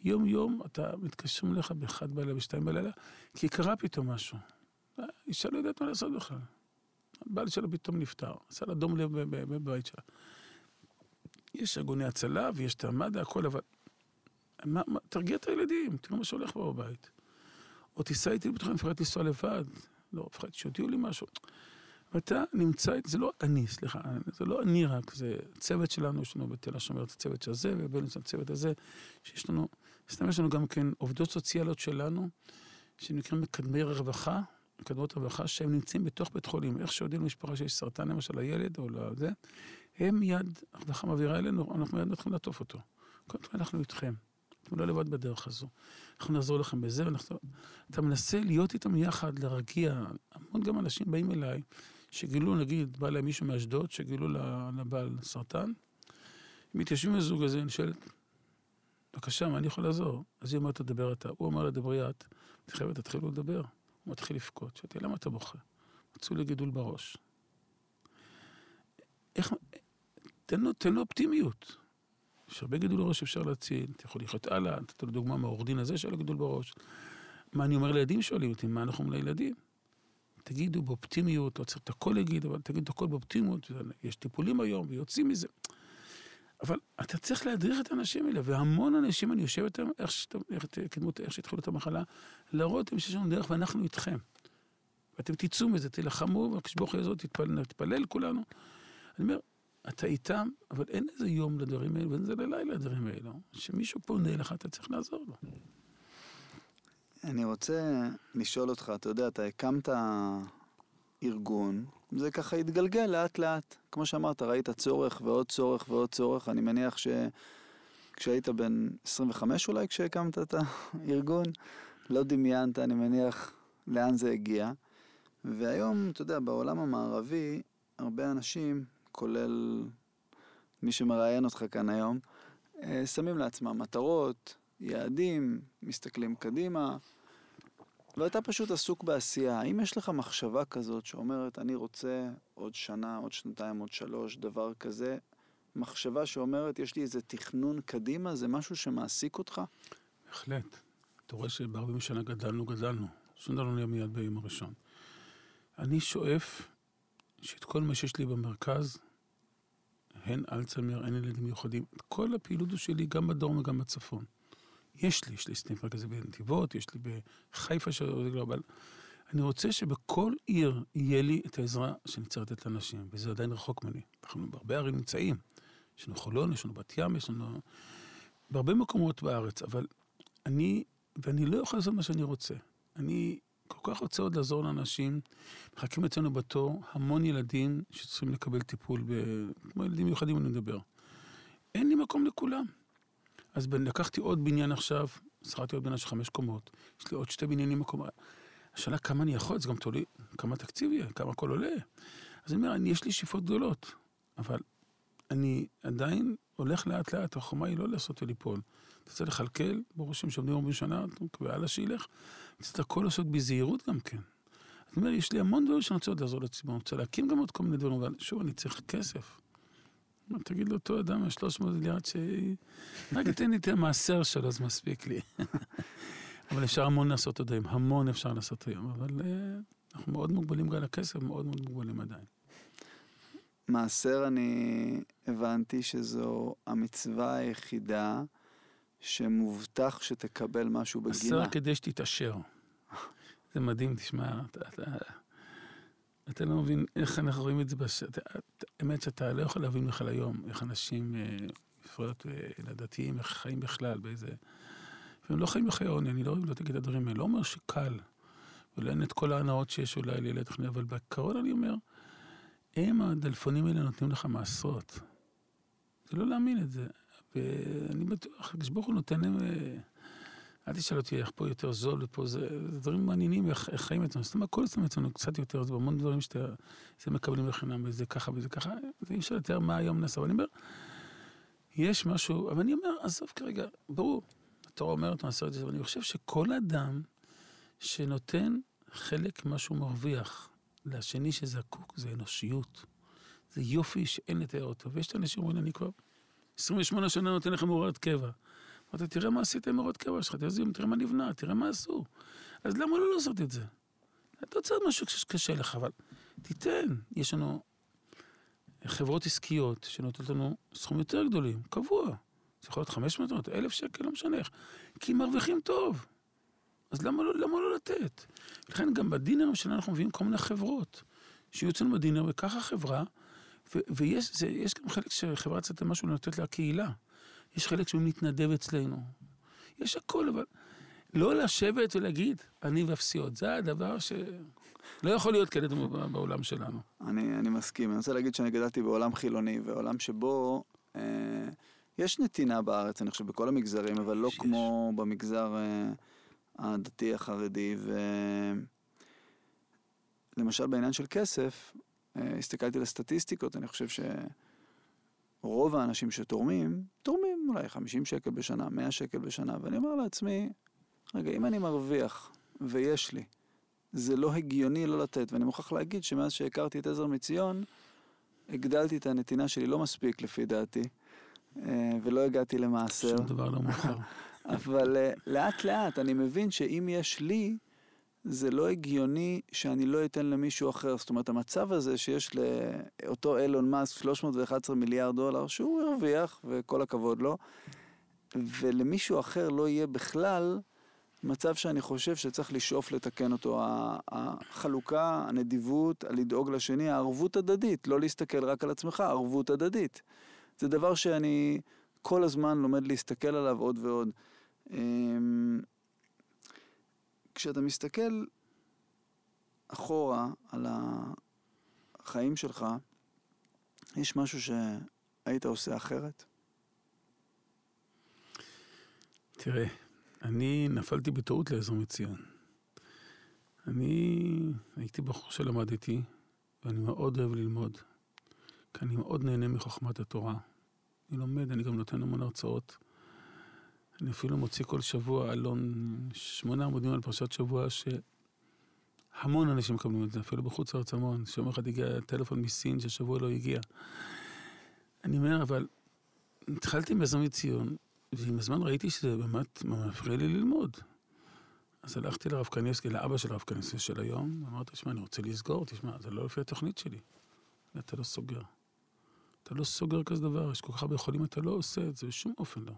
יום-יום אתה מתקשרים אליך באחד בלילה, בשתיים בלילה, כי קרה פתאום משהו. אישה לא יודעת מה לעשות בכלל. הבעל שלה פתאום נפטר, עשה לה דום לב בבית שלה. יש ארגוני הצלה ויש את המד"א, הכל, אבל... מה, מה, תרגיע את הילדים, תראה מה שהולך פה בבית. או תיסע איתי לבטחון, מפחד לנסוע לבד. לא, מפחד שיודיעו לי משהו. ואתה נמצא, זה לא אני, סליחה, זה לא אני רק, זה צוות שלנו, יש לנו בתל השומר את הצוות של זה, ובין הצוות הזה, שיש לנו, סתם יש לנו גם כן עובדות סוציאליות שלנו, שנקראים מקדמי רווחה, מקדמות רווחה, שהם נמצאים בתוך בית חולים. איך שיודעים למשפחה שיש סרטן למשל לילד או לזה, הם מיד, הרווחה מעבירה אלינו, אנחנו מיד מתחילים לעטוף אותו. קודם כל אנחנו איתכם. אתם לא לבד בדרך הזו. אנחנו נעזור לכם בזה, ואנחנו... אתה מנסה להיות איתם יחד, להרגיע. המון גם אנשים באים אליי, שגילו, נגיד, בא להם מישהו מאשדוד, שגילו לבעל סרטן, מתיישבים בזוג הזה, אני שואל, בבקשה, מה אני יכול לעזור? אז היא אומרת, תדבר אתה. הוא אומר לה, דברי את. חבר'ה, תתחילו לדבר. הוא מתחיל לבכות. שאלתי, למה אתה בוכה? מצאו לי גידול בראש. איך... תן לו, תן לו אופטימיות. יש הרבה גידול בראש שאפשר להציל, אתה יכול לחיות הלאה, נתת דוגמה מהעורך דין הזה שהיה לו גידול בראש. מה אני אומר לילדים שואלים אותי, מה אנחנו אומרים לילדים? תגידו באופטימיות, לא צריך את הכל להגיד, אבל תגידו את הכל באופטימיות, יש טיפולים היום ויוצאים מזה. אבל אתה צריך להדריך את האנשים האלה, והמון אנשים, אני יושב איתם, איך שתקדמו, איך שהתחילו את המחלה, להראות להם שיש לנו דרך ואנחנו איתכם. ואתם תצאו מזה, תילחמו, הוא הזאת, נתפלל כולנו. אני אומר, אתה איתם, אבל אין איזה יום לדברים האלו, ואין איזה לילה לדברים האלו. שמישהו פונה אליך, אתה צריך לעזור לו. אני רוצה לשאול אותך, אתה יודע, אתה הקמת ארגון, זה ככה התגלגל לאט לאט. כמו שאמרת, ראית צורך ועוד צורך ועוד צורך. אני מניח שכשהיית בן 25 אולי, כשהקמת את הארגון, לא דמיינת, אני מניח, לאן זה הגיע. והיום, אתה יודע, בעולם המערבי, הרבה אנשים, כולל מי שמראיין אותך כאן היום, אה, שמים לעצמם מטרות, יעדים, מסתכלים קדימה, ואתה פשוט עסוק בעשייה. האם יש לך מחשבה כזאת שאומרת, אני רוצה עוד שנה, עוד שנתיים, עוד שלוש, דבר כזה? מחשבה שאומרת, יש לי איזה תכנון קדימה, זה משהו שמעסיק אותך? בהחלט. אתה רואה שבארבעים שנה גדלנו, גדלנו. שום דבר לא מיד ביום הראשון. אני שואף שאת כל מה שיש לי במרכז, הן אלצהיימר, הן ילדים מיוחדים, כל הפעילות שלי, גם בדרום וגם בצפון. יש לי, יש לי סניף מרכזי בנתיבות, יש לי בחיפה שעוד לא, אבל אני רוצה שבכל עיר יהיה לי את העזרה שאני צריך לתת לאנשים, וזה עדיין רחוק ממני. אנחנו בהרבה ערים נמצאים. יש לנו חולון, יש לנו בת ים, יש לנו... בהרבה מקומות בארץ, אבל אני, ואני לא יכול לעשות מה שאני רוצה. אני כל כך רוצה עוד לעזור לאנשים. מחכים אצלנו בתור המון ילדים שצריכים לקבל טיפול, ב... כמו ילדים מיוחדים אני מדבר. אין לי מקום לכולם. אז לקחתי עוד בניין עכשיו, שכרתי עוד בניין של חמש קומות, יש לי עוד שתי בניינים מקומות. השאלה כמה אני יכול, זה גם תולי, כמה תקציב יהיה, כמה הכל עולה. אז אני אומר, אני, יש לי שאיפות גדולות, אבל אני עדיין הולך לאט לאט, החומה היא לא לעשות וליפול. אתה רוצה לכלכל, ברור שהם שעומדים הרבה שנה, אתה מקבל הלאה שילך. צריך הכל לעשות בזהירות גם כן. זאת אומרת, יש לי המון דברים שאני רוצה עוד לעזור לציבור, אני רוצה להקים גם עוד כל מיני דברים, אבל שוב, אני צריך כסף. תגיד לאותו אדם, ה-300 מיליארד ש... רק תן לי את המעשר שלו, אז מספיק לי. <laughs> אבל אפשר המון לעשות עוד היום, המון אפשר לעשות היום, אבל uh, אנחנו מאוד מוגבלים גם לכסף, מאוד מאוד מוגבלים עדיין. מעשר אני הבנתי שזו המצווה היחידה שמובטח שתקבל משהו בגינה. מעשר כדי שתתעשר. זה מדהים, תשמע, אתה, אתה, אתה לא מבין איך אנחנו רואים את זה, בש... האמת שאתה לא יכול להבין בכלל היום איך אנשים, אה, בפרט אה, לדתיים, איך חיים בכלל, באיזה... והם לא חיים בחיי עוני, אני לא לא תגיד את הדברים האלה, לא אומר שקל, ולא אין את כל ההנאות שיש אולי לילד אבל בעיקרון אני אומר, הם הדלפונים האלה נותנים לך מעשרות. זה לא להאמין את זה. ואני בטוח, הקדוש ברוך הוא נותן להם... אה, אל תשאל אותי איך פה יותר זול ופה זה, זה דברים מעניינים, איך, חיים אצלנו. זאת אומרת, כל הזמן אצלנו קצת יותר, זה המון דברים שאתה, זה מקבלים לחינם, וזה ככה וזה ככה, זה אי אפשר לתאר מה היום נעשה. אבל אני אומר, יש משהו, אבל אני אומר, עזוב כרגע, ברור, התורה אומרת מעשרת זה, אבל אני חושב שכל אדם שנותן חלק ממה שהוא מרוויח לשני שזקוק, זה אנושיות. זה יופי שאין לתאר אותו. ויש את האנשים שאומרים, אני כבר 28 שנה נותן לכם הוראת קבע. אמרת, תראה מה עשית עם הוראות קבע שלך, תראה מה נבנה, תראה מה עשו. אז למה לא לעשות את זה? אתה רוצה משהו שקשה לך, אבל תיתן. יש לנו חברות עסקיות שנותנות לנו סכומים יותר גדולים, קבוע. זה יכול להיות 500, 1,000 שקל, לא משנה איך. כי מרוויחים טוב. אז למה לא, למה לא לתת? לכן גם בדינר שלנו אנחנו מביאים כל מיני חברות. שיהיו אצלנו בדינר, וככה חברה, ו- ויש זה, גם חלק שחברה צריכה משהו לתת לקהילה. יש חלק שהוא מתנדב אצלנו. יש הכל, אבל לא לשבת ולהגיד, אני ואפסיות. זה הדבר שלא יכול להיות כאלה בעולם שלנו. אני, אני מסכים. אני רוצה להגיד שאני גדלתי בעולם חילוני, ועולם שבו אה, יש נתינה בארץ, אני חושב, בכל המגזרים, אבל לא שיש. כמו במגזר אה, הדתי החרדי. ולמשל, בעניין של כסף, אה, הסתכלתי על הסטטיסטיקות, אני חושב ש... רוב האנשים שתורמים, תורמים אולי 50 שקל בשנה, 100 שקל בשנה, ואני אומר לעצמי, רגע, אם אני מרוויח ויש לי, זה לא הגיוני לא לתת, ואני מוכרח להגיד שמאז שהכרתי את עזר מציון, הגדלתי את הנתינה שלי לא מספיק לפי דעתי, אה, ולא הגעתי למעשר. שום דבר לא מאוחר. <laughs> אבל אה, לאט לאט אני מבין שאם יש לי, זה לא הגיוני שאני לא אתן למישהו אחר. זאת אומרת, המצב הזה שיש לאותו אילון מאסק 311 מיליארד דולר, שהוא הרוויח, וכל הכבוד לו, ולמישהו אחר לא יהיה בכלל מצב שאני חושב שצריך לשאוף לתקן אותו. החלוקה, הנדיבות, הלדאוג לשני, הערבות הדדית, לא להסתכל רק על עצמך, ערבות הדדית. זה דבר שאני כל הזמן לומד להסתכל עליו עוד ועוד. אמ, כשאתה מסתכל אחורה על החיים שלך, יש משהו שהיית עושה אחרת? תראה, אני נפלתי בטעות לעזר מציון. אני הייתי בחור שלמד איתי, ואני מאוד אוהב ללמוד, כי אני מאוד נהנה מחוכמת התורה. אני לומד, אני גם נותן המון הרצאות. אני אפילו מוציא כל שבוע אלון, שמונה עמודים על פרשת שבוע, שהמון אנשים מקבלים את זה, אפילו בחוץ לארץ המון. שיום אחד הגיע טלפון מסין ששבוע לא הגיע. אני אומר, אבל התחלתי עם בעזר מציון, ועם הזמן ראיתי שזה באמת מפריע לי ללמוד. אז הלכתי לרב קניבסקי, לאבא של הרב קניבסקי של היום, אמרתי, תשמע, אני רוצה לסגור, תשמע, זה לא לפי התוכנית שלי. אתה לא סוגר. אתה לא סוגר כזה דבר, יש כל כך הרבה חולים, אתה לא עושה את זה, בשום אופן לא.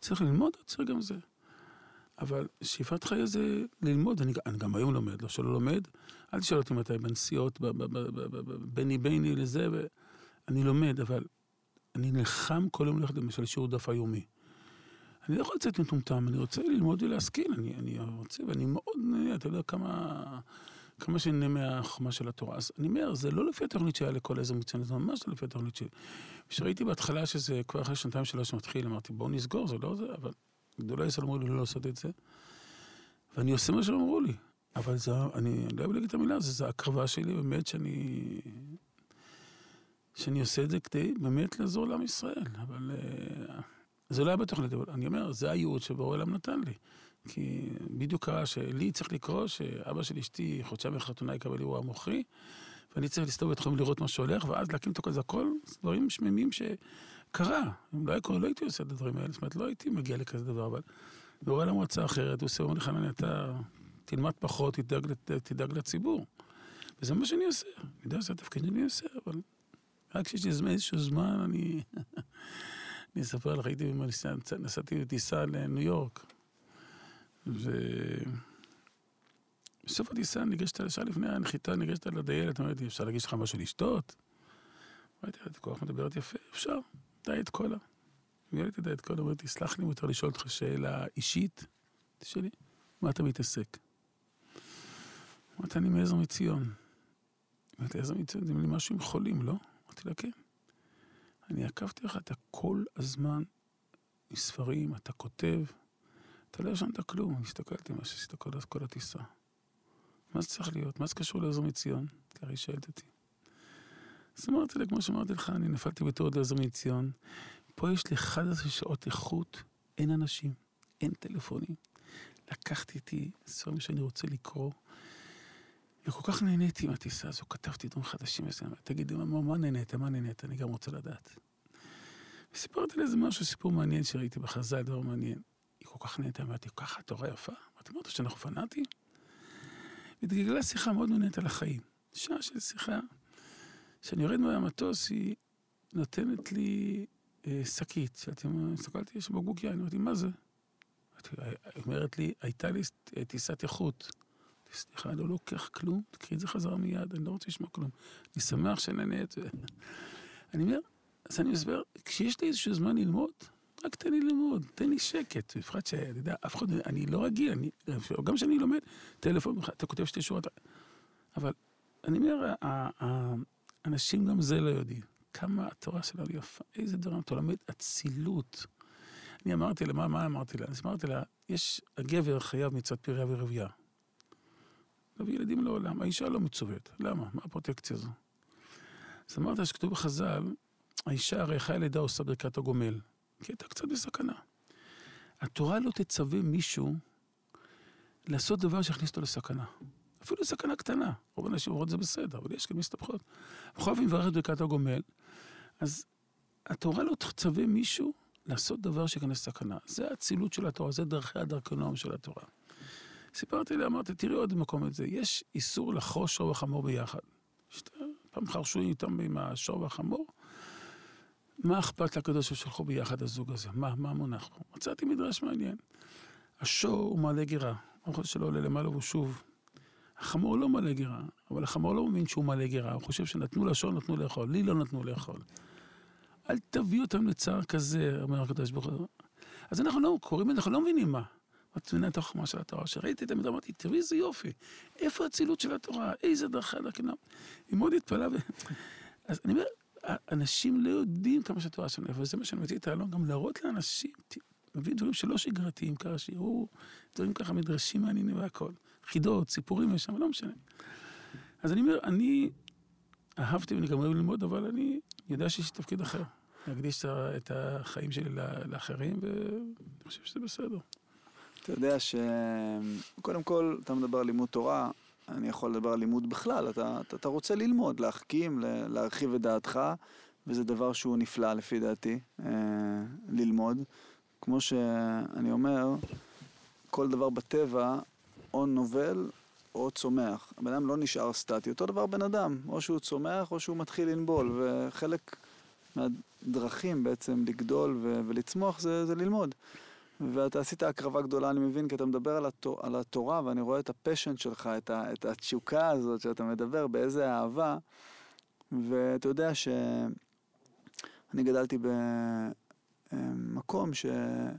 צריך ללמוד, צריך גם זה. אבל שאיפת חיי זה ללמוד, אני, אני גם היום לומד, לא שלא לומד, אל תשאל אותי מתי בנסיעות, ביני ביני לזה, אני לומד, אבל אני נלחם כל יום ללכת למשל שיעור דף היומי. אני לא יכול לצאת מטומטם, אני רוצה ללמוד ולהשכיל, אני, אני רוצה, ואני מאוד, אתה יודע כמה, כמה שאני מהחומה של התורה. אז אני אומר, זה לא לפי התוכנית שהיה לכל איזה מצוין, זה ממש לא לפי התוכנית שלי. כשראיתי בהתחלה שזה כבר אחרי שנתיים שלוש מתחיל, אמרתי, בואו נסגור, זה לא זה, אבל גדולי ישראל אמרו לי לא לעשות את זה. ואני עושה מה שהם אמרו לי. אבל זה, אני לא אוהב להגיד את המילה, זו הקרבה שלי, באמת, שאני... שאני עושה את זה כדי באמת לעזור לעם ישראל. אבל... Uh, זה לא היה בתוכנית, אבל אני אומר, זה הייעוד שבורא העולם נתן לי. כי בדיוק קרה שלי צריך לקרוא שאבא של אשתי חודשיים לחתונה יקבל אירוע מוחי, ואני צריך להסתובב בתחום לראות מה שהולך, ואז להקים את הכל, זה הכל דברים שמימים שקרה. אם לא היה קורה, לא הייתי עושה את הדברים האלה, זאת אומרת, לא הייתי מגיע לכזה דבר, אבל העולם רצה אחרת, הוא עושה, אומר לי, חנן, אתה תלמד פחות, תדאג, תדאג לציבור. וזה מה שאני עושה, אני יודע שזה התפקיד שאני עושה, אבל רק כשיש לי איזשהו זמן, אני... <laughs> אני אספר לך, הייתי, נסעתי בטיסה לניו יורק, ובסוף הטיסה ניגשת, שעה לפני הנחיתה, ניגשת לדיילת, אמרתי, לי, אפשר להגיש לך משהו לשתות? אמרתי לה, כל כך מדברת יפה, אפשר, דיאט קולה. הגיעה לי את הדיאט קולה, אמרתי, סלח לי, מותר לשאול אותך שאלה אישית? תשאלי, מה אתה מתעסק? אמרתי, אני מעזר מציון. אמרתי, עזר מציון, זה משהו עם חולים, לא? אמרתי לה, כן. אני עקבתי לך, אתה כל הזמן עם ספרים, אתה כותב, אתה לא ישנת כלום, הסתכלתי מה שעשית כל, הטיסה. מה זה צריך להיות? מה זה קשור לעזר מציון? כי הרי שאלת אותי. אז אמרתי לה, כמו שאמרתי לך, אני נפלתי בתור לעזר מציון. פה יש לי 11 שעות איכות, אין אנשים, אין טלפונים. לקחתי איתי ספרים שאני רוצה לקרוא, וכל כך נהניתי מהטיסה הזו, כתבתי דברים חדשים וזה, תגידי, מה, מה נהנית? מה נהנית? אני גם רוצה לדעת. וסיפרתי לאיזה משהו, סיפור מעניין שראיתי בחז"ל, דבר מעניין. כל כך נהנתה, אמרתי, ככה התורה יפה? אמרתי, אמרת שאנחנו פנאטים? והתגלגלה שיחה מאוד מעניינת על החיים. שעה של שיחה, כשאני יורד מהמטוס, היא נותנת לי אה, שקית. שאלתי, הסתכלתי, יש בקבוק יין, אמרתי, מה זה? היא אומרת לי, הייתה לי טיסת איכות. סליחה, אני לא לוקח כלום, תקחי את זה חזרה מיד, אני לא רוצה לשמוע כלום. אני שמח שנהנית. <laughs> אני אומר, אז אני מסבר, כשיש לי איזשהו זמן ללמוד, רק תן לי ללמוד, תן לי שקט. בפרט שאני יודע, אף אחד, אני לא רגיל, אני, גם כשאני לומד, טלפון, אתה כותב שתי שורות. אבל אני אומר, אנשים גם זה לא יודעים. כמה התורה שלנו יפה, איזה דברים, אתה לומד אצילות. אני אמרתי לה, מה, מה אמרתי לה? אז אמרתי לה, יש, הגבר חייב מצד פריה ורבייה. להביא ילדים לעולם. האישה לא מצוות. למה? מה הפרוטקציה הזו? אז אמרת שכתוב בחז"ל, האישה הרי חיה לידה עושה ברכת הגומל, כי הייתה קצת בסכנה. התורה לא תצווה מישהו לעשות דבר שיכניס אותו לסכנה. אפילו סכנה קטנה. רוב האנשים אומרות זה בסדר, אבל יש כאלה מסתבכות. בכל אופן מברך את ברכת הגומל, אז התורה לא תצווה מישהו לעשות דבר שייכנס לסכנה. זה האצילות של התורה, זה דרכי הדרכונום של התורה. סיפרתי לה, אמרתי, תראי עוד מקום את זה, יש איסור לחרוש שור וחמור ביחד. פעם חרשו איתם עם השור והחמור, מה אכפת לקדוש ששלחו ביחד הזוג הזה? מה, מה המונח פה? מצאתי מדרש מעניין. השור הוא מעלה גירה, הוא חושב שלא עולה למעלה והוא שוב. החמור לא מלא גירה, אבל החמור לא מבין שהוא מלא גירה, הוא חושב שנתנו לשור, נתנו לאכול, לי לא נתנו לאכול. אל תביא אותם לצער כזה, אומר הקדוש ברוך הוא. אז אנחנו לא קוראים, אנחנו לא מבינים מה. את החוכמה של התורה. כשראיתי את המדרש, אמרתי, תראי איזה יופי, איפה האצילות של התורה, איזה דרכה דרכנה. היא מאוד התפלאה. <laughs> אז אני אומר, אנשים לא יודעים כמה שהתורה שלנו, אבל זה מה שאני מביא את האלון, גם להראות לאנשים, מביא דברים שלא שגרתיים, ככה שיראו דברים ככה, מדרשים מעניינים והכל. חידות, סיפורים יש שם, לא משנה. אז אני אומר, אני אהבתי ואני גם אוהב ללמוד, אבל אני יודע שיש תפקיד אחר. להקדיש את החיים שלי לאחרים, ואני חושב שזה בסדר. אתה יודע שקודם כל, אתה מדבר על לימוד תורה, אני יכול לדבר על לימוד בכלל, אתה, אתה, אתה רוצה ללמוד, להחכים, להרחיב את דעתך, וזה דבר שהוא נפלא לפי דעתי, אה, ללמוד. כמו שאני אומר, כל דבר בטבע או נובל או צומח. הבן אדם לא נשאר סטטי, אותו דבר בן אדם, או שהוא צומח או שהוא מתחיל לנבול, וחלק מהדרכים בעצם לגדול ולצמוח זה, זה ללמוד. ואתה עשית הקרבה גדולה, אני מבין, כי אתה מדבר על, התור, על התורה, ואני רואה את הפשן שלך, את, ה, את התשוקה הזאת שאתה מדבר, באיזה אהבה. ואתה יודע שאני גדלתי במקום שהיה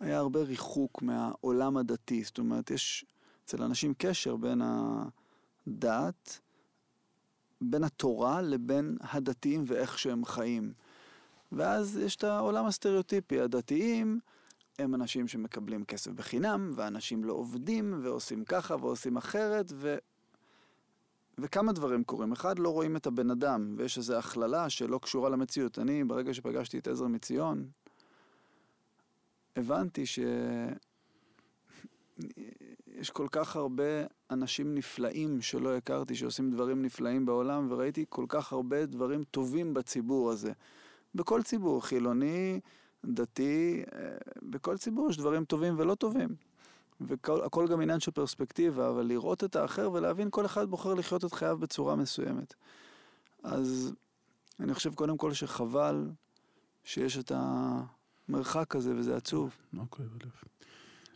הרבה ריחוק מהעולם הדתי. זאת אומרת, יש אצל אנשים קשר בין הדת, בין התורה לבין הדתיים ואיך שהם חיים. ואז יש את העולם הסטריאוטיפי, הדתיים הם אנשים שמקבלים כסף בחינם, ואנשים לא עובדים, ועושים ככה ועושים אחרת, ו... וכמה דברים קורים. אחד, לא רואים את הבן אדם, ויש איזו הכללה שלא קשורה למציאות. אני, ברגע שפגשתי את עזר מציון, הבנתי ש... יש כל כך הרבה אנשים נפלאים שלא הכרתי, שעושים דברים נפלאים בעולם, וראיתי כל כך הרבה דברים טובים בציבור הזה. בכל ציבור, חילוני, דתי, אה, בכל ציבור יש דברים טובים ולא טובים. והכל גם עניין של פרספקטיבה, אבל לראות את האחר ולהבין כל אחד בוחר לחיות את חייו בצורה מסוימת. אז אני חושב קודם כל שחבל שיש את המרחק הזה, וזה עצוב. מה כואב הלב.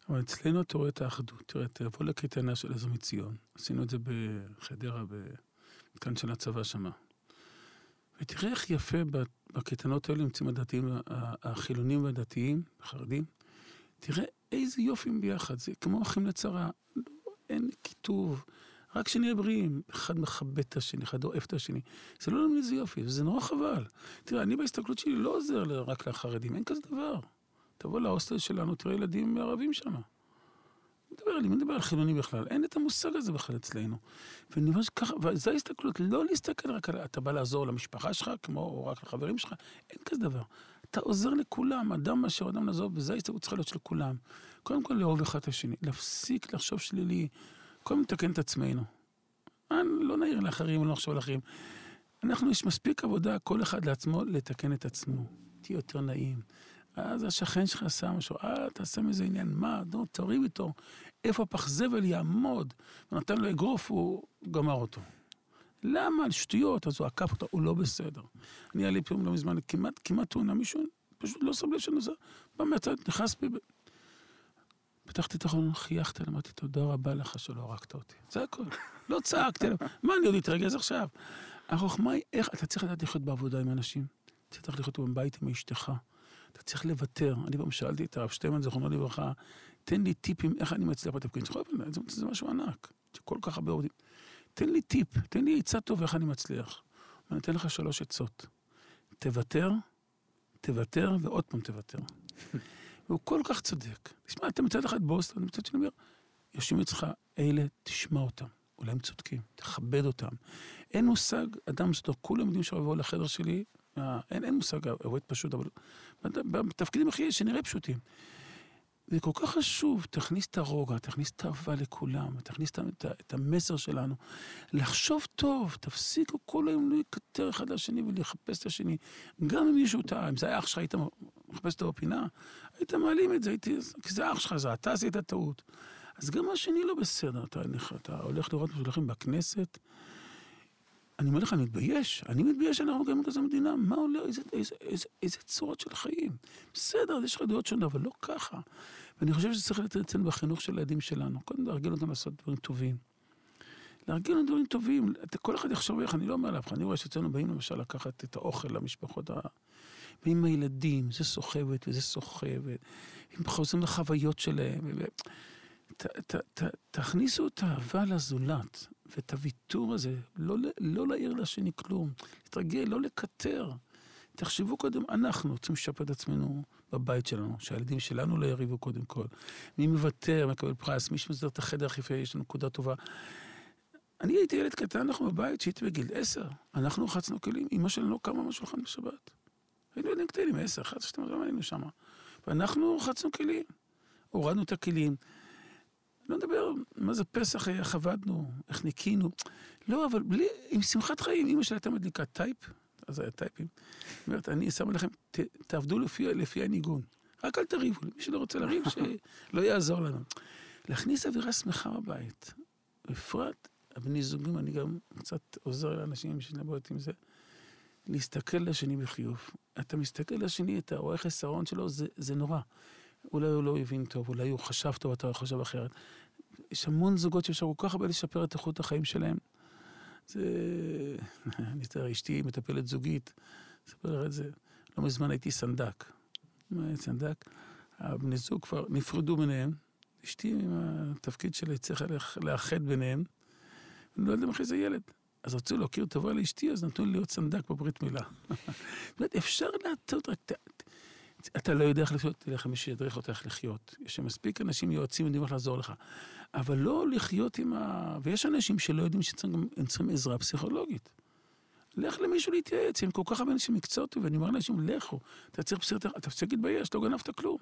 אבל אצלנו אתה רואה את האחדות. תראה, תבוא לקייטנה של עזר מציון. עשינו את זה בחדרה, במתקן של הצבא שמה. ותראה איך יפה בקייטנות האלה נמצאים הדתיים, החילונים והדתיים, החרדים. תראה איזה יופי הם ביחד, זה כמו אחים לצרה. לא, אין קיטוב, רק שנהיה בריאים. אחד מכבד את השני, אחד אוהב את השני. זה לא למין איזה יופי, וזה נורא חבל. תראה, אני בהסתכלות שלי לא עוזר רק לחרדים, אין כזה דבר. תבוא להוסטל שלנו, תראה ילדים ערבים שם. מדבר אני מדבר על חילונים בכלל, אין את המושג הזה בכלל אצלנו. ואני אומר שככה, וזו ההסתכלות, לא להסתכל רק על, אתה בא לעזור למשפחה שלך, כמו או רק לחברים שלך, אין כזה דבר. אתה עוזר לכולם, אדם אשר אדם לעזור, וזו ההסתכלות צריכה להיות של כולם. קודם כל לאהוב אחד את השני, להפסיק לחשוב שלילי, קודם לתקן את עצמנו. לא נעיר לאחרים, לא נחשוב על אחרים. אנחנו, יש מספיק עבודה, כל אחד לעצמו, לתקן את עצמו. תהיה יותר נעים. אז השכן שלך עשה משהו, אה, תעשה מזה עניין, מה, נו, תריב איתו, איפה הפח זבל יעמוד? ונתן לו אגרוף, הוא גמר אותו. למה? על שטויות, אז הוא עקף אותו, הוא לא בסדר. אני היה לי פעם לא מזמן, כמעט, כמעט תאונה, מישהו פשוט לא שם לב שאני עושה, בא מהצד, נכנס בי, פתחתי את החלון, חייכתי, אמרתי, תודה רבה לך שלא הרגת אותי. זה הכל. לא צעקתי עליו, מה, אני עוד אתרגז עכשיו? החוכמה היא איך, אתה צריך לדעת לחיות בעבודה עם אנשים. אתה צריך לחיות בבית עם אשתך. אתה צריך לוותר. אני פעם שאלתי את הרב שטיימן, זכרונו לברכה, תן לי טיפים איך אני מצליח בתפקיד. זה, משהו ענק, שכל כך הרבה עובדים. תן לי טיפ, תן לי עצה טוב איך אני מצליח. ואני אתן לך שלוש עצות. תוותר, תוותר ועוד פעם תוותר. <laughs> והוא כל כך צודק. תשמע, אתה מצד אחד בוסטון, מצד שני אומר, יושבים אצלך אלה, תשמע אותם. אולי הם צודקים, תכבד אותם. אין מושג, אדם מסודר, כולם יודעים שיבואו לחדר שלי, אין, אין מושג עובד פשוט, אבל בתפקידים הכי שנראה פשוטים. זה כל כך חשוב, תכניס את הרוגע, תכניס את האהבה לכולם, תכניס את, את המסר שלנו. לחשוב טוב, תפסיקו כל היום להיקטר אחד לשני ולחפש את השני. גם אם מישהו טעה, אם זה היה אח שלך, היית מחפש אותו בפינה, היית מעלים את זה, הייתי, כי זה אח שלך, זה אתה עשית טעות. אז גם השני לא בסדר, אתה, אתה הולך לראות משהו בכנסת, אני אומר לך, אני מתבייש. אני מתבייש שאנחנו גרים בכזו מדינה. מה עולה, איזה, איזה, איזה, איזה צורות של חיים. בסדר, יש לך דעות שונות, אבל לא ככה. ואני חושב שצריך לתת אצלנו בחינוך של הילדים שלנו. קודם להרגיל אותם לעשות דברים טובים. להרגיל אותם דברים טובים. כל אחד יחשוב איך, אני לא אומר לך, אני רואה שאצלנו באים למשל לקחת את האוכל למשפחות ה... ועם הילדים, זה סוחבת וזה סוחבת. הם חוזרים לחוויות שלהם. ו... ת, ת, ת, תכניסו את האהבה לזולת. ואת הוויתור הזה, לא, לא להעיר לשני כלום, להתרגל, לא לקטר. תחשבו קודם, אנחנו רוצים לשפר את עצמנו בבית שלנו, שהילדים שלנו לא יריבו קודם כל. מי מוותר, מקבל פרס, מי שמסדר את החדר הכי יש לנו נקודה טובה. אני הייתי ילד קטן, אנחנו בבית, שהייתי בגיל עשר. אנחנו רחצנו כלים, אמא שלנו לא קמה מהשולחן בשבת. היינו ילדים קטנים, 10, 11, 12, היינו שם. ואנחנו רחצנו כלים, הורדנו את הכלים. לא נדבר מה זה פסח, איך עבדנו, איך ניקינו. לא, אבל בלי, עם שמחת חיים, אמא שלי הייתה מדליקה טייפ, אז היה טייפים. היא אומרת, אני שם לכם, ת, תעבדו לפי, לפי הניגון. רק אל תריבו, מי שלא רוצה לריב, <laughs> שלא יעזור לנו. להכניס אווירה שמחה בבית. בפרט, הבני זוגים, אני גם קצת עוזר לאנשים שנבואות עם זה. להסתכל לשני בחיוב. אתה מסתכל לשני, אתה רואה חסרון שלו, זה, זה נורא. אולי הוא לא הבין טוב, אולי הוא חשב טוב, אתה חושב אחרת. יש המון זוגות שאפשר כל כך הרבה לשפר את איכות החיים שלהם. זה... <laughs> אני יודע, אשתי מטפלת זוגית, אספר לך את זה. לא מזמן הייתי סנדק. סנדק, הבני זוג כבר נפרדו ביניהם. אשתי עם התפקיד שלה צריכה לאחד ביניהם. אני לא יודע אחרי זה ילד. אז רצו להכיר טובה לאשתי, אז נתנו לי להיות סנדק בברית מילה. <laughs> באמת, אפשר להטות, רק אתה לא יודע איך לחיות, תלך למי שידריך אותך לחיות. יש מספיק אנשים יועצים יודעים איך לעזור לך. אבל לא לחיות עם ה... ויש אנשים שלא יודעים שהם צריכים עזרה פסיכולוגית. לך למישהו להתייעץ, עם כל כך הרבה אנשים מקצוע טוב, ואני אומר לאנשים, לכו, אתה צריך פסיכולוגיה, אתה צריך להתבייש, לא גנבת כלום.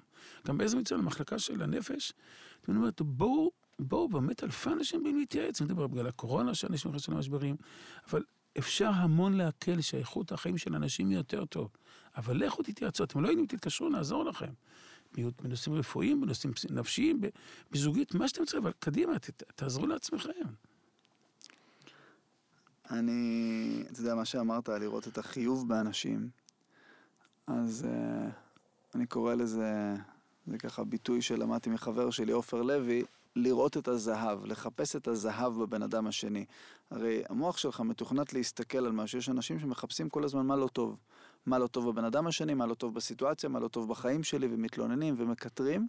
גם באיזה מצוין, המחלקה של הנפש, ואני אומר, בואו, בואו, באמת אלפי אנשים באים להתייעץ, אני מדבר בגלל הקורונה, שאנשים נכנסים למשברים, אבל אפשר המון להקל שאיכות החיים של אנשים היא יותר טוב. אבל לכו תתייעצו, אתם לא יודעים, תתקשרו, נעזור לכם. בנושאים רפואיים, בנושאים נפשיים, בזוגית, מה שאתם צריכים, אבל קדימה, ת, תעזרו לעצמכם. אני, אתה יודע, מה שאמרת, לראות את החיוב באנשים, אז uh, אני קורא לזה, זה ככה ביטוי שלמדתי מחבר שלי, עופר לוי, לראות את הזהב, לחפש את הזהב בבן אדם השני. הרי המוח שלך מתוכנת להסתכל על משהו, יש אנשים שמחפשים כל הזמן מה לא טוב. מה לא טוב בבן אדם השני, מה לא טוב בסיטואציה, מה לא טוב בחיים שלי, ומתלוננים ומקטרים.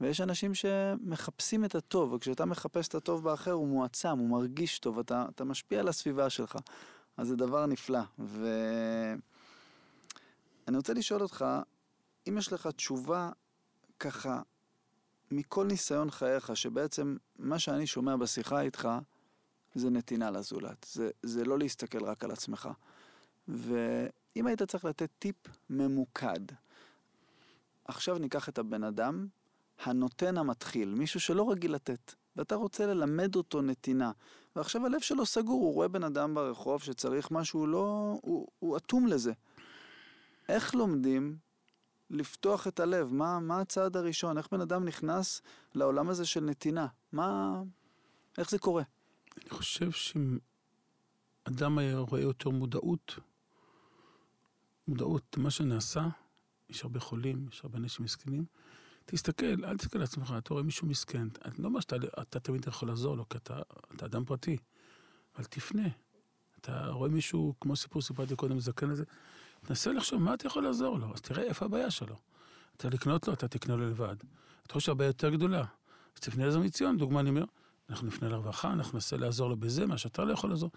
ויש אנשים שמחפשים את הטוב, וכשאתה מחפש את הטוב באחר הוא מועצם, הוא מרגיש טוב, אתה, אתה משפיע על הסביבה שלך. אז זה דבר נפלא. ואני רוצה לשאול אותך, אם יש לך תשובה ככה מכל ניסיון חייך, שבעצם מה שאני שומע בשיחה איתך זה נתינה לזולת, זה, זה לא להסתכל רק על עצמך. ואם היית צריך לתת טיפ ממוקד, עכשיו ניקח את הבן אדם הנותן המתחיל, מישהו שלא רגיל לתת, ואתה רוצה ללמד אותו נתינה, ועכשיו הלב שלו סגור, הוא רואה בן אדם ברחוב שצריך משהו, לא... הוא, הוא אטום לזה. איך לומדים לפתוח את הלב? מה, מה הצעד הראשון? איך בן אדם נכנס לעולם הזה של נתינה? מה... איך זה קורה? אני חושב שאם אדם היה רואה יותר מודעות, מודעות למה שנעשה, יש הרבה חולים, יש הרבה אנשים מסכנים, תסתכל, אל תסתכל על עצמך, אתה רואה מישהו מסכן, אני לא אומר שאתה תמיד יכול לעזור לו, כי אתה, אתה אדם פרטי, אבל תפנה. אתה רואה מישהו, כמו סיפור סיפרתי קודם, זקן הזה, תנסה לחשוב מה אתה יכול לעזור לו, אז תראה איפה הבעיה שלו. אתה לקנות לו, אתה תקנה לו לבד. אתה חושב שהבעיה יותר גדולה, אז תפנה לזה מציון, דוגמה אני אומר, אנחנו נפנה לרווחה, אנחנו ננסה לעזור לו בזה, מה שאתה לא יכול לעזור,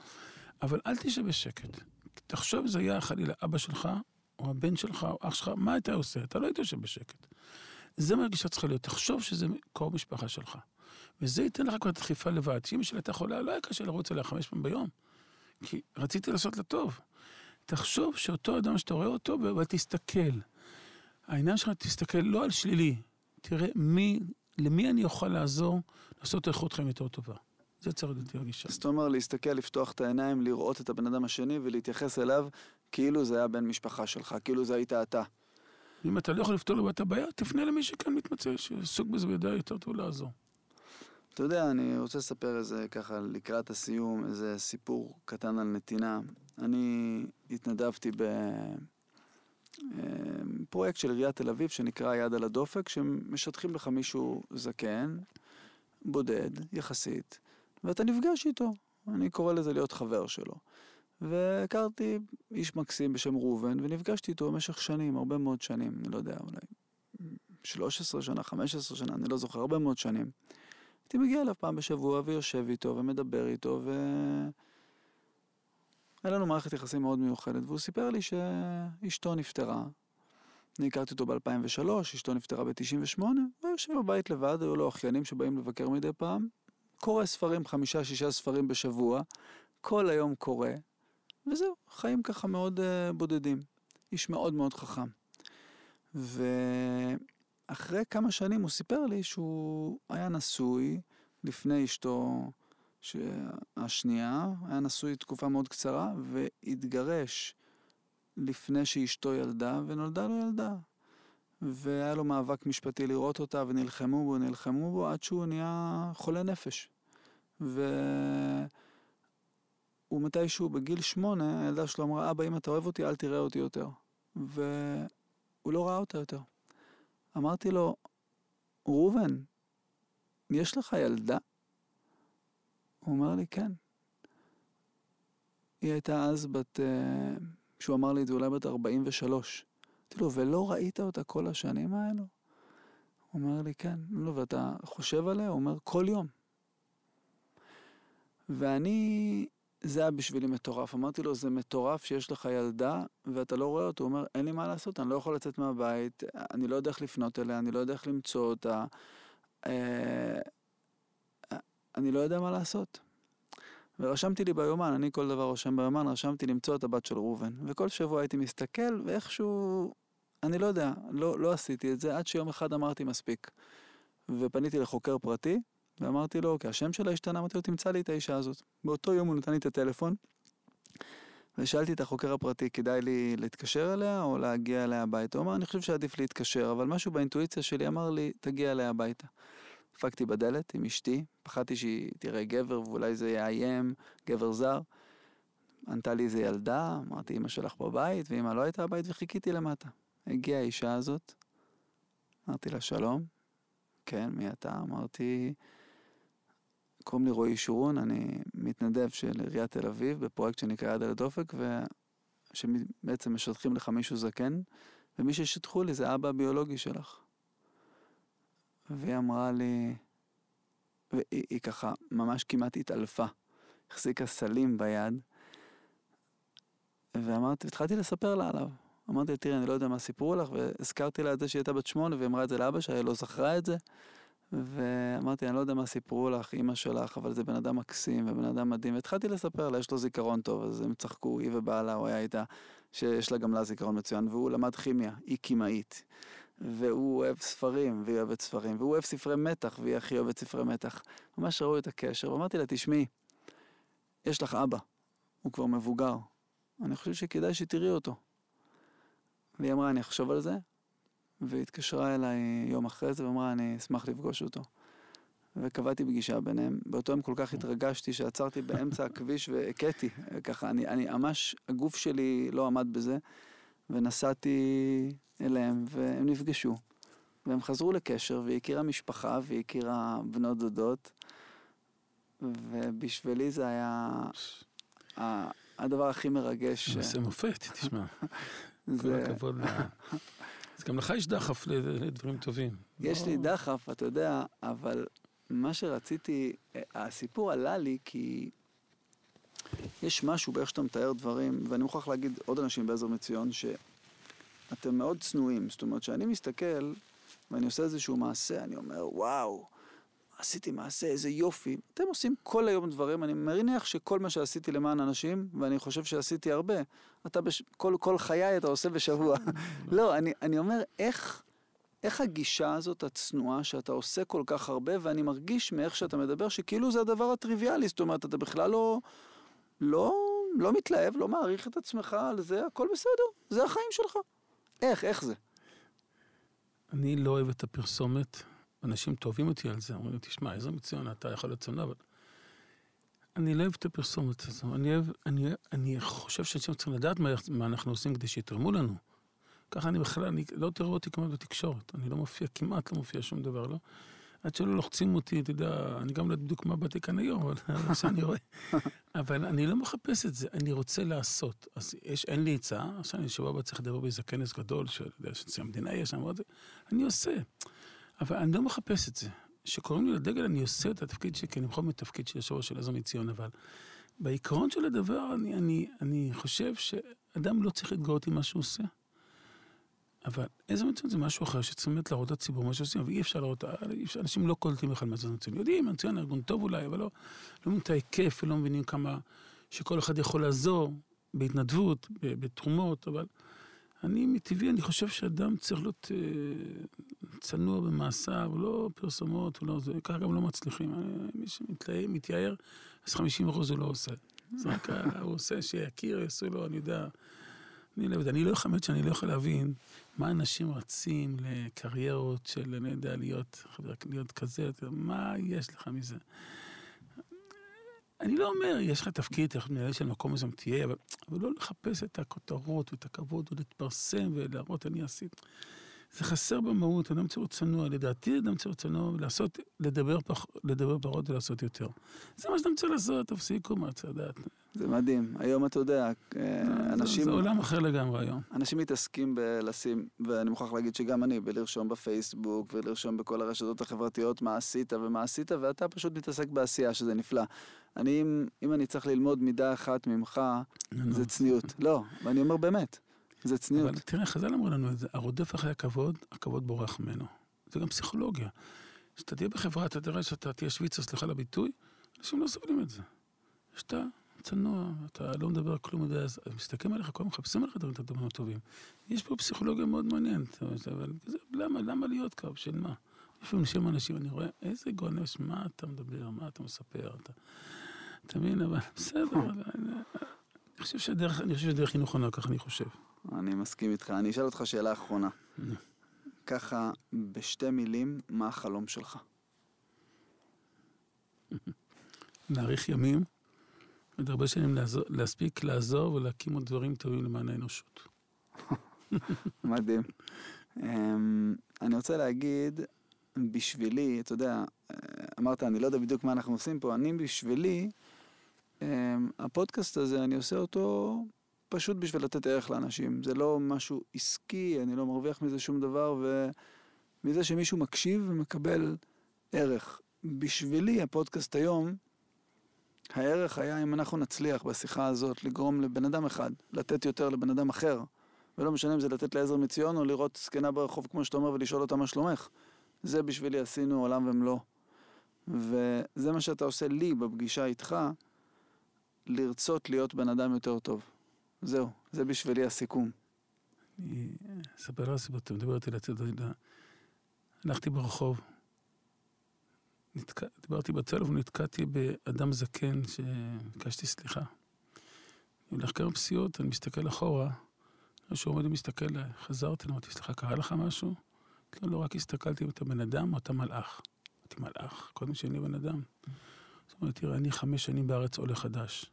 אבל אל תשב בשקט. תחשוב זה היה חלילה אבא שלך, או הבן שלך, או אח שלך, מה אתה עושה? אתה לא היית יושב בשקט. זה מה הגישה צריכה להיות, תחשוב שזה קרוב משפחה שלך. וזה ייתן לך כבר דחיפה לבד. שאמא שלי הייתה חולה, לא היה קשה לרוץ אליה חמש פעמים ביום. כי רציתי לעשות לה טוב. תחשוב שאותו אדם שאתה רואה אותו, ותסתכל. העניין שלך, תסתכל לא על שלילי, תראה מי, למי אני יכול לעזור לעשות איכות חיים יותר טובה. זה צריך להיות הגישה. זאת אומרת, להסתכל, לפתוח את העיניים, לראות את הבן אדם השני ולהתייחס אליו כאילו זה היה בן משפחה שלך, כאילו זה היית אתה. אם אתה לא יכול לפתור לו את הבעיה, תפנה למי שכאן מתמצא, שעסוק בזה ויודע יותר טוב לעזור. אתה יודע, אני רוצה לספר איזה, ככה, לקראת הסיום, איזה סיפור קטן על נתינה. אני התנדבתי בפרויקט של עיריית תל אביב שנקרא יד על הדופק, שמשטחים לך מישהו זקן, בודד, יחסית, ואתה נפגש איתו. אני קורא לזה להיות חבר שלו. והכרתי איש מקסים בשם ראובן, ונפגשתי איתו במשך שנים, הרבה מאוד שנים, אני לא יודע, אולי 13 שנה, 15 שנה, אני לא זוכר, הרבה מאוד שנים. הייתי מגיע אליו פעם בשבוע ויושב איתו ומדבר איתו, ו... היה לנו מערכת יחסים מאוד מיוחדת, והוא סיפר לי שאשתו נפטרה. אני הכרתי אותו ב-2003, אשתו נפטרה ב-98, והוא יושב בבית לבד, היו לו אחיינים שבאים לבקר מדי פעם, קורא ספרים, חמישה-שישה ספרים בשבוע, כל היום קורא, וזהו, חיים ככה מאוד uh, בודדים. איש מאוד מאוד חכם. ואחרי כמה שנים הוא סיפר לי שהוא היה נשוי לפני אשתו השנייה, היה נשוי תקופה מאוד קצרה, והתגרש לפני שאשתו ילדה, ונולדה לו ילדה. והיה לו מאבק משפטי לראות אותה, ונלחמו בו, נלחמו בו, עד שהוא נהיה חולה נפש. והוא מתישהו בגיל שמונה, הילדה שלו אמרה, אבא, אם אתה אוהב אותי, אל תראה אותי יותר. והוא לא ראה אותה יותר. אמרתי לו, ראובן, יש לך ילדה? הוא אומר לי, כן. היא הייתה אז בת, כשהוא אמר לי את זה, אולי בת 43. אמרתי לו, ולא ראית אותה כל השנים האלו? הוא אומר לי, כן. לא, ואתה חושב עליה? הוא אומר, כל יום. ואני, זה היה בשבילי מטורף. אמרתי לו, זה מטורף שיש לך ילדה ואתה לא רואה אותו. הוא אומר, אין לי מה לעשות, אני לא יכול לצאת מהבית, אני לא יודע איך לפנות אליה, אני לא יודע איך למצוא אותה. אה, אני לא יודע מה לעשות. ורשמתי לי ביומן, אני כל דבר רושם ביומן, רשמתי למצוא את הבת של ראובן. וכל שבוע הייתי מסתכל, ואיכשהו, אני לא יודע, לא, לא עשיתי את זה, עד שיום אחד אמרתי מספיק. ופניתי לחוקר פרטי, ואמרתי לו, כי השם שלה השתנה, אמרתי לו, תמצא לי את האישה הזאת. באותו יום הוא נתן לי את הטלפון, ושאלתי את החוקר הפרטי, כדאי לי להתקשר אליה או להגיע אליה הביתה? הוא אמר, אני חושב שעדיף להתקשר, אבל משהו באינטואיציה שלי אמר לי, תגיע אליה הביתה. דפקתי בדלת עם אשתי, פחדתי שהיא תראה גבר ואולי זה יאיים, גבר זר. ענתה לי איזה ילדה, אמרתי, אמא שלך בבית, ואמא לא הייתה בבית, וחיכיתי למטה. הגיעה האישה הזאת, אמרתי לה, שלום, כן, מי אתה? אמרתי, קוראים לי רועי שורון, אני מתנדב של עיריית תל אביב בפרויקט שנקרא יד על הדופק, ושבעצם משטחים לך מישהו זקן, ומי ששטחו לי זה אבא הביולוגי שלך. והיא אמרה לי, והיא היא ככה ממש כמעט התעלפה, החזיקה סלים ביד, ואמרתי, התחלתי לספר לה עליו. אמרתי לה, תראי, אני לא יודע מה סיפרו לך, והזכרתי לה את זה שהיא הייתה בת שמונה, והיא אמרה את זה לאבא שלה, היא לא זכרה את זה. ואמרתי, אני לא יודע מה סיפרו לך, אימא שלך, אבל זה בן אדם מקסים ובן אדם מדהים. והתחלתי לספר לה, יש לו זיכרון טוב, אז הם צחקו, היא ובעלה, הוא היה איתה, שיש לה גם לה זיכרון מצוין, והוא למד כימיה, היא כימאית. והוא אוהב ספרים, והיא אוהבת ספרים, והוא אוהב ספרי מתח, והיא הכי אוהבת ספרי מתח. ממש ראו את הקשר, ואמרתי לה, תשמעי, יש לך אבא, הוא כבר מבוגר, אני חושב שכדאי שתראי אותו. והיא אמרה, אני אחשוב על זה, והתקשרה אליי יום אחרי זה ואמרה, אני אשמח לפגוש אותו. וקבעתי פגישה ביניהם. באותו יום כל כך התרגשתי שעצרתי באמצע הכביש והכיתי. ככה, אני, אני ממש, הגוף שלי לא עמד בזה, ונסעתי אליהם, והם נפגשו. והם חזרו לקשר, והיא הכירה משפחה, והיא הכירה בנות דודות, ובשבילי זה היה הדבר הכי מרגש. זה מופת, תשמע. <laughs> כל הכבוד. אז גם לך יש דחף לדברים טובים. יש לי דחף, אתה יודע, אבל מה שרציתי, הסיפור עלה לי כי יש משהו באיך שאתה מתאר דברים, ואני מוכרח להגיד עוד אנשים בעזר מציון, שאתם מאוד צנועים. זאת אומרת, כשאני מסתכל ואני עושה איזשהו מעשה, אני אומר, וואו, עשיתי מעשה, איזה יופי. אתם עושים כל היום דברים, אני מניח שכל מה שעשיתי למען אנשים, ואני חושב שעשיתי הרבה, אתה בש... כל, כל חיי אתה עושה בשבוע. <laughs> לא, אני, אני אומר, איך, איך הגישה הזאת הצנועה, שאתה עושה כל כך הרבה, ואני מרגיש מאיך שאתה מדבר, שכאילו זה הדבר הטריוויאלי, זאת אומרת, אתה בכלל לא, לא, לא מתלהב, לא מעריך את עצמך על זה, הכל בסדר, זה החיים שלך. איך, איך זה? אני לא אוהב את הפרסומת. אנשים טובים אותי על זה, אומרים לי, תשמע, איזה מצוין, אתה יכול להיות צנוע, אבל... אני לא אוהב את הפרסומת הזו, אני אני, אני חושב שאנשים צריכים לדעת מה, מה אנחנו עושים כדי שיתרמו לנו. ככה אני בכלל, אני, לא תראו אותי כמעט בתקשורת, אני לא מופיע, כמעט לא מופיע שום דבר, לא? עד שלא לוחצים אותי, אתה יודע, אני גם לא יודע בדיוק מה באתי כאן היום, אבל <laughs> מה שאני רואה. <laughs> אבל אני לא מחפש את זה, אני רוצה לעשות. אז יש, אין לי עצה, עכשיו אני שבוע הבא צריך לדבר באיזה כנס גדול, שאתה יודע, שנשיא המדינה יש שם, אני עושה. אבל אני לא מחפש את זה. כשקוראים לי לדגל, אני עושה את התפקיד שלי, כי אני בכל מתפקיד של יושב ראש של עזר מציון, אבל בעיקרון של הדבר, אני, אני, אני חושב שאדם לא צריך להתגאות עם מה שהוא עושה. אבל איזה מצוין זה משהו אחר שצריכים באמת להראות לציבור מה שעושים, אבל אי אפשר להראות, אפשר, אנשים לא קולטים בכלל מה זה מצוין. יודעים, מצוין, ארגון טוב אולי, אבל לא, לא מבינים את ההיקף ולא מבינים כמה, שכל אחד יכול לעזור בהתנדבות, בתרומות, אבל אני מטבעי, אני חושב שאדם צריך להיות אה, צנוע במעשיו, לא פרסומות, לא זה, ככה גם לא מצליחים. אה, מי שמתייער, אז 50 אחוז הוא לא עושה. זה רק הוא עושה, שיכיר, יעשו לו, אני יודע. אני לא יודע, אני לא לא יכול להבין מה אנשים רצים לקריירות של, אני יודע, להיות, להיות כזה, מה יש לך מזה? אני לא אומר, יש לך תפקיד, אתה מנהל של מקום מסוים תהיה, אבל, אבל לא לחפש את הכותרות ואת הכבוד ולהתפרסם ולהראות אני עשיתי. זה חסר במהות, אדם צריך צנוע, לדעתי אדם צריך צנוע, לעשות, לדבר, פח, לדבר פחות ולעשות יותר. זה מה שאתם צריכים לעשות, תפסיקו מה צריך לדעת. זה מדהים. היום אתה יודע, אה, אנשים... זה, זה עולם אחר לגמרי היום. אנשים מתעסקים בלשים, ואני מוכרח להגיד שגם אני, בלרשום בפייסבוק ולרשום בכל הרשתות החברתיות מה עשית ומה עשית, ואתה פשוט מתעסק בעשייה, שזה נפלא. אני, אם, אם אני צריך ללמוד מידה אחת ממך, זה צניעות. לא, ואני אומר באמת. זה צניעות. אבל תראה, חז"ל אמרו לנו את זה, הרודף אחרי הכבוד, הכבוד בורח ממנו. זה גם פסיכולוגיה. כשאתה תהיה בחברה, אתה תראה שאתה תהיה שוויצר, סליחה על הביטוי, אנשים לא סובלים את זה. שאתה צנוע, אתה לא מדבר כלום, יודע, אז מסתכלים עליך, כל הזמן מחפשים עליך את הדברים הטובים. יש פה פסיכולוגיה מאוד מעניינת, אבל זה, למה, למה להיות קו? של מה? לפעמים יושבים אנשים, אני רואה, איזה גונש, מה אתה מדבר, מה אתה מספר, אתה... אתה מבין, אבל בסדר, <laughs> אני חושב שהדרך, אני חושב שהדרך היא נכונה, ככה אני חושב. אני מסכים איתך. אני אשאל אותך שאלה אחרונה. ככה, בשתי מילים, מה החלום שלך? <laughs> להאריך ימים, עוד הרבה שנים לעזור, להספיק לעזור ולהקים עוד דברים טובים למען האנושות. <laughs> מדהים. אמ, אני רוצה להגיד, בשבילי, אתה יודע, אמרת, אני לא יודע בדיוק מה אנחנו עושים פה, אני בשבילי, אמ, הפודקאסט הזה, אני עושה אותו פשוט בשביל לתת ערך לאנשים. זה לא משהו עסקי, אני לא מרוויח מזה שום דבר, ומזה שמישהו מקשיב ומקבל ערך. בשבילי, הפודקאסט היום, הערך היה אם אנחנו נצליח בשיחה הזאת לגרום לבן אדם אחד לתת יותר לבן אדם אחר. ולא משנה אם זה לתת לעזר מציון או לראות זקנה ברחוב, כמו שאתה אומר, ולשאול אותה מה שלומך. זה בשבילי עשינו עולם ומלואו. וזה מה שאתה עושה לי בפגישה איתך, לרצות להיות בן אדם יותר טוב. זהו, זה בשבילי הסיכום. אני אספר לך סיבות, אתה מדבר איתי לצד, הלכתי ברחוב, נתק... דיברתי בטלפון, נתקעתי באדם זקן שביקשתי סליחה. אני הולך כמה פסיעות, אני מסתכל אחורה, מישהו עומד ומסתכל, חזרתי, אמרתי, סליחה, קרה לך משהו? לא, לא, רק הסתכלתי אם אתה בן אדם או אתה מלאך. אמרתי, מלאך, קודם שאני בן אדם. זאת אומרת, תראה, אני חמש שנים בארץ עולה חדש.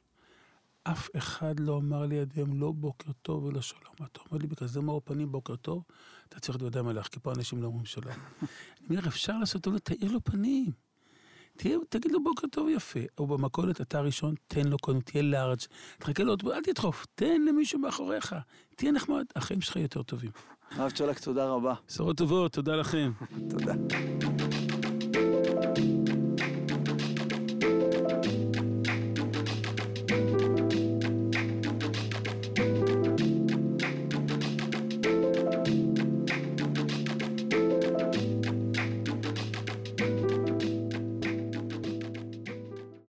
אף אחד לא אמר לי עד היום לא בוקר טוב ולא שלום. אתה אומר לי בכזה מאור פנים בוקר טוב, אתה צריך להיות אדם מלאך, כי פה אנשים לא אומרים שלום. <laughs> אני אומר, אפשר לעשות תאיר לו פנים. תהיה, תגיד לו בוקר טוב יפה. או במכולת, אתה הראשון, תן לו קודם, תהיה לארג', תחכה לו, אל תדחוף, תן למישהו מאחוריך. תהיה נחמד, החיים שלך יותר טובים. הרב צ'ולק, תודה רבה. בשורות טובות, תודה לכם. תודה.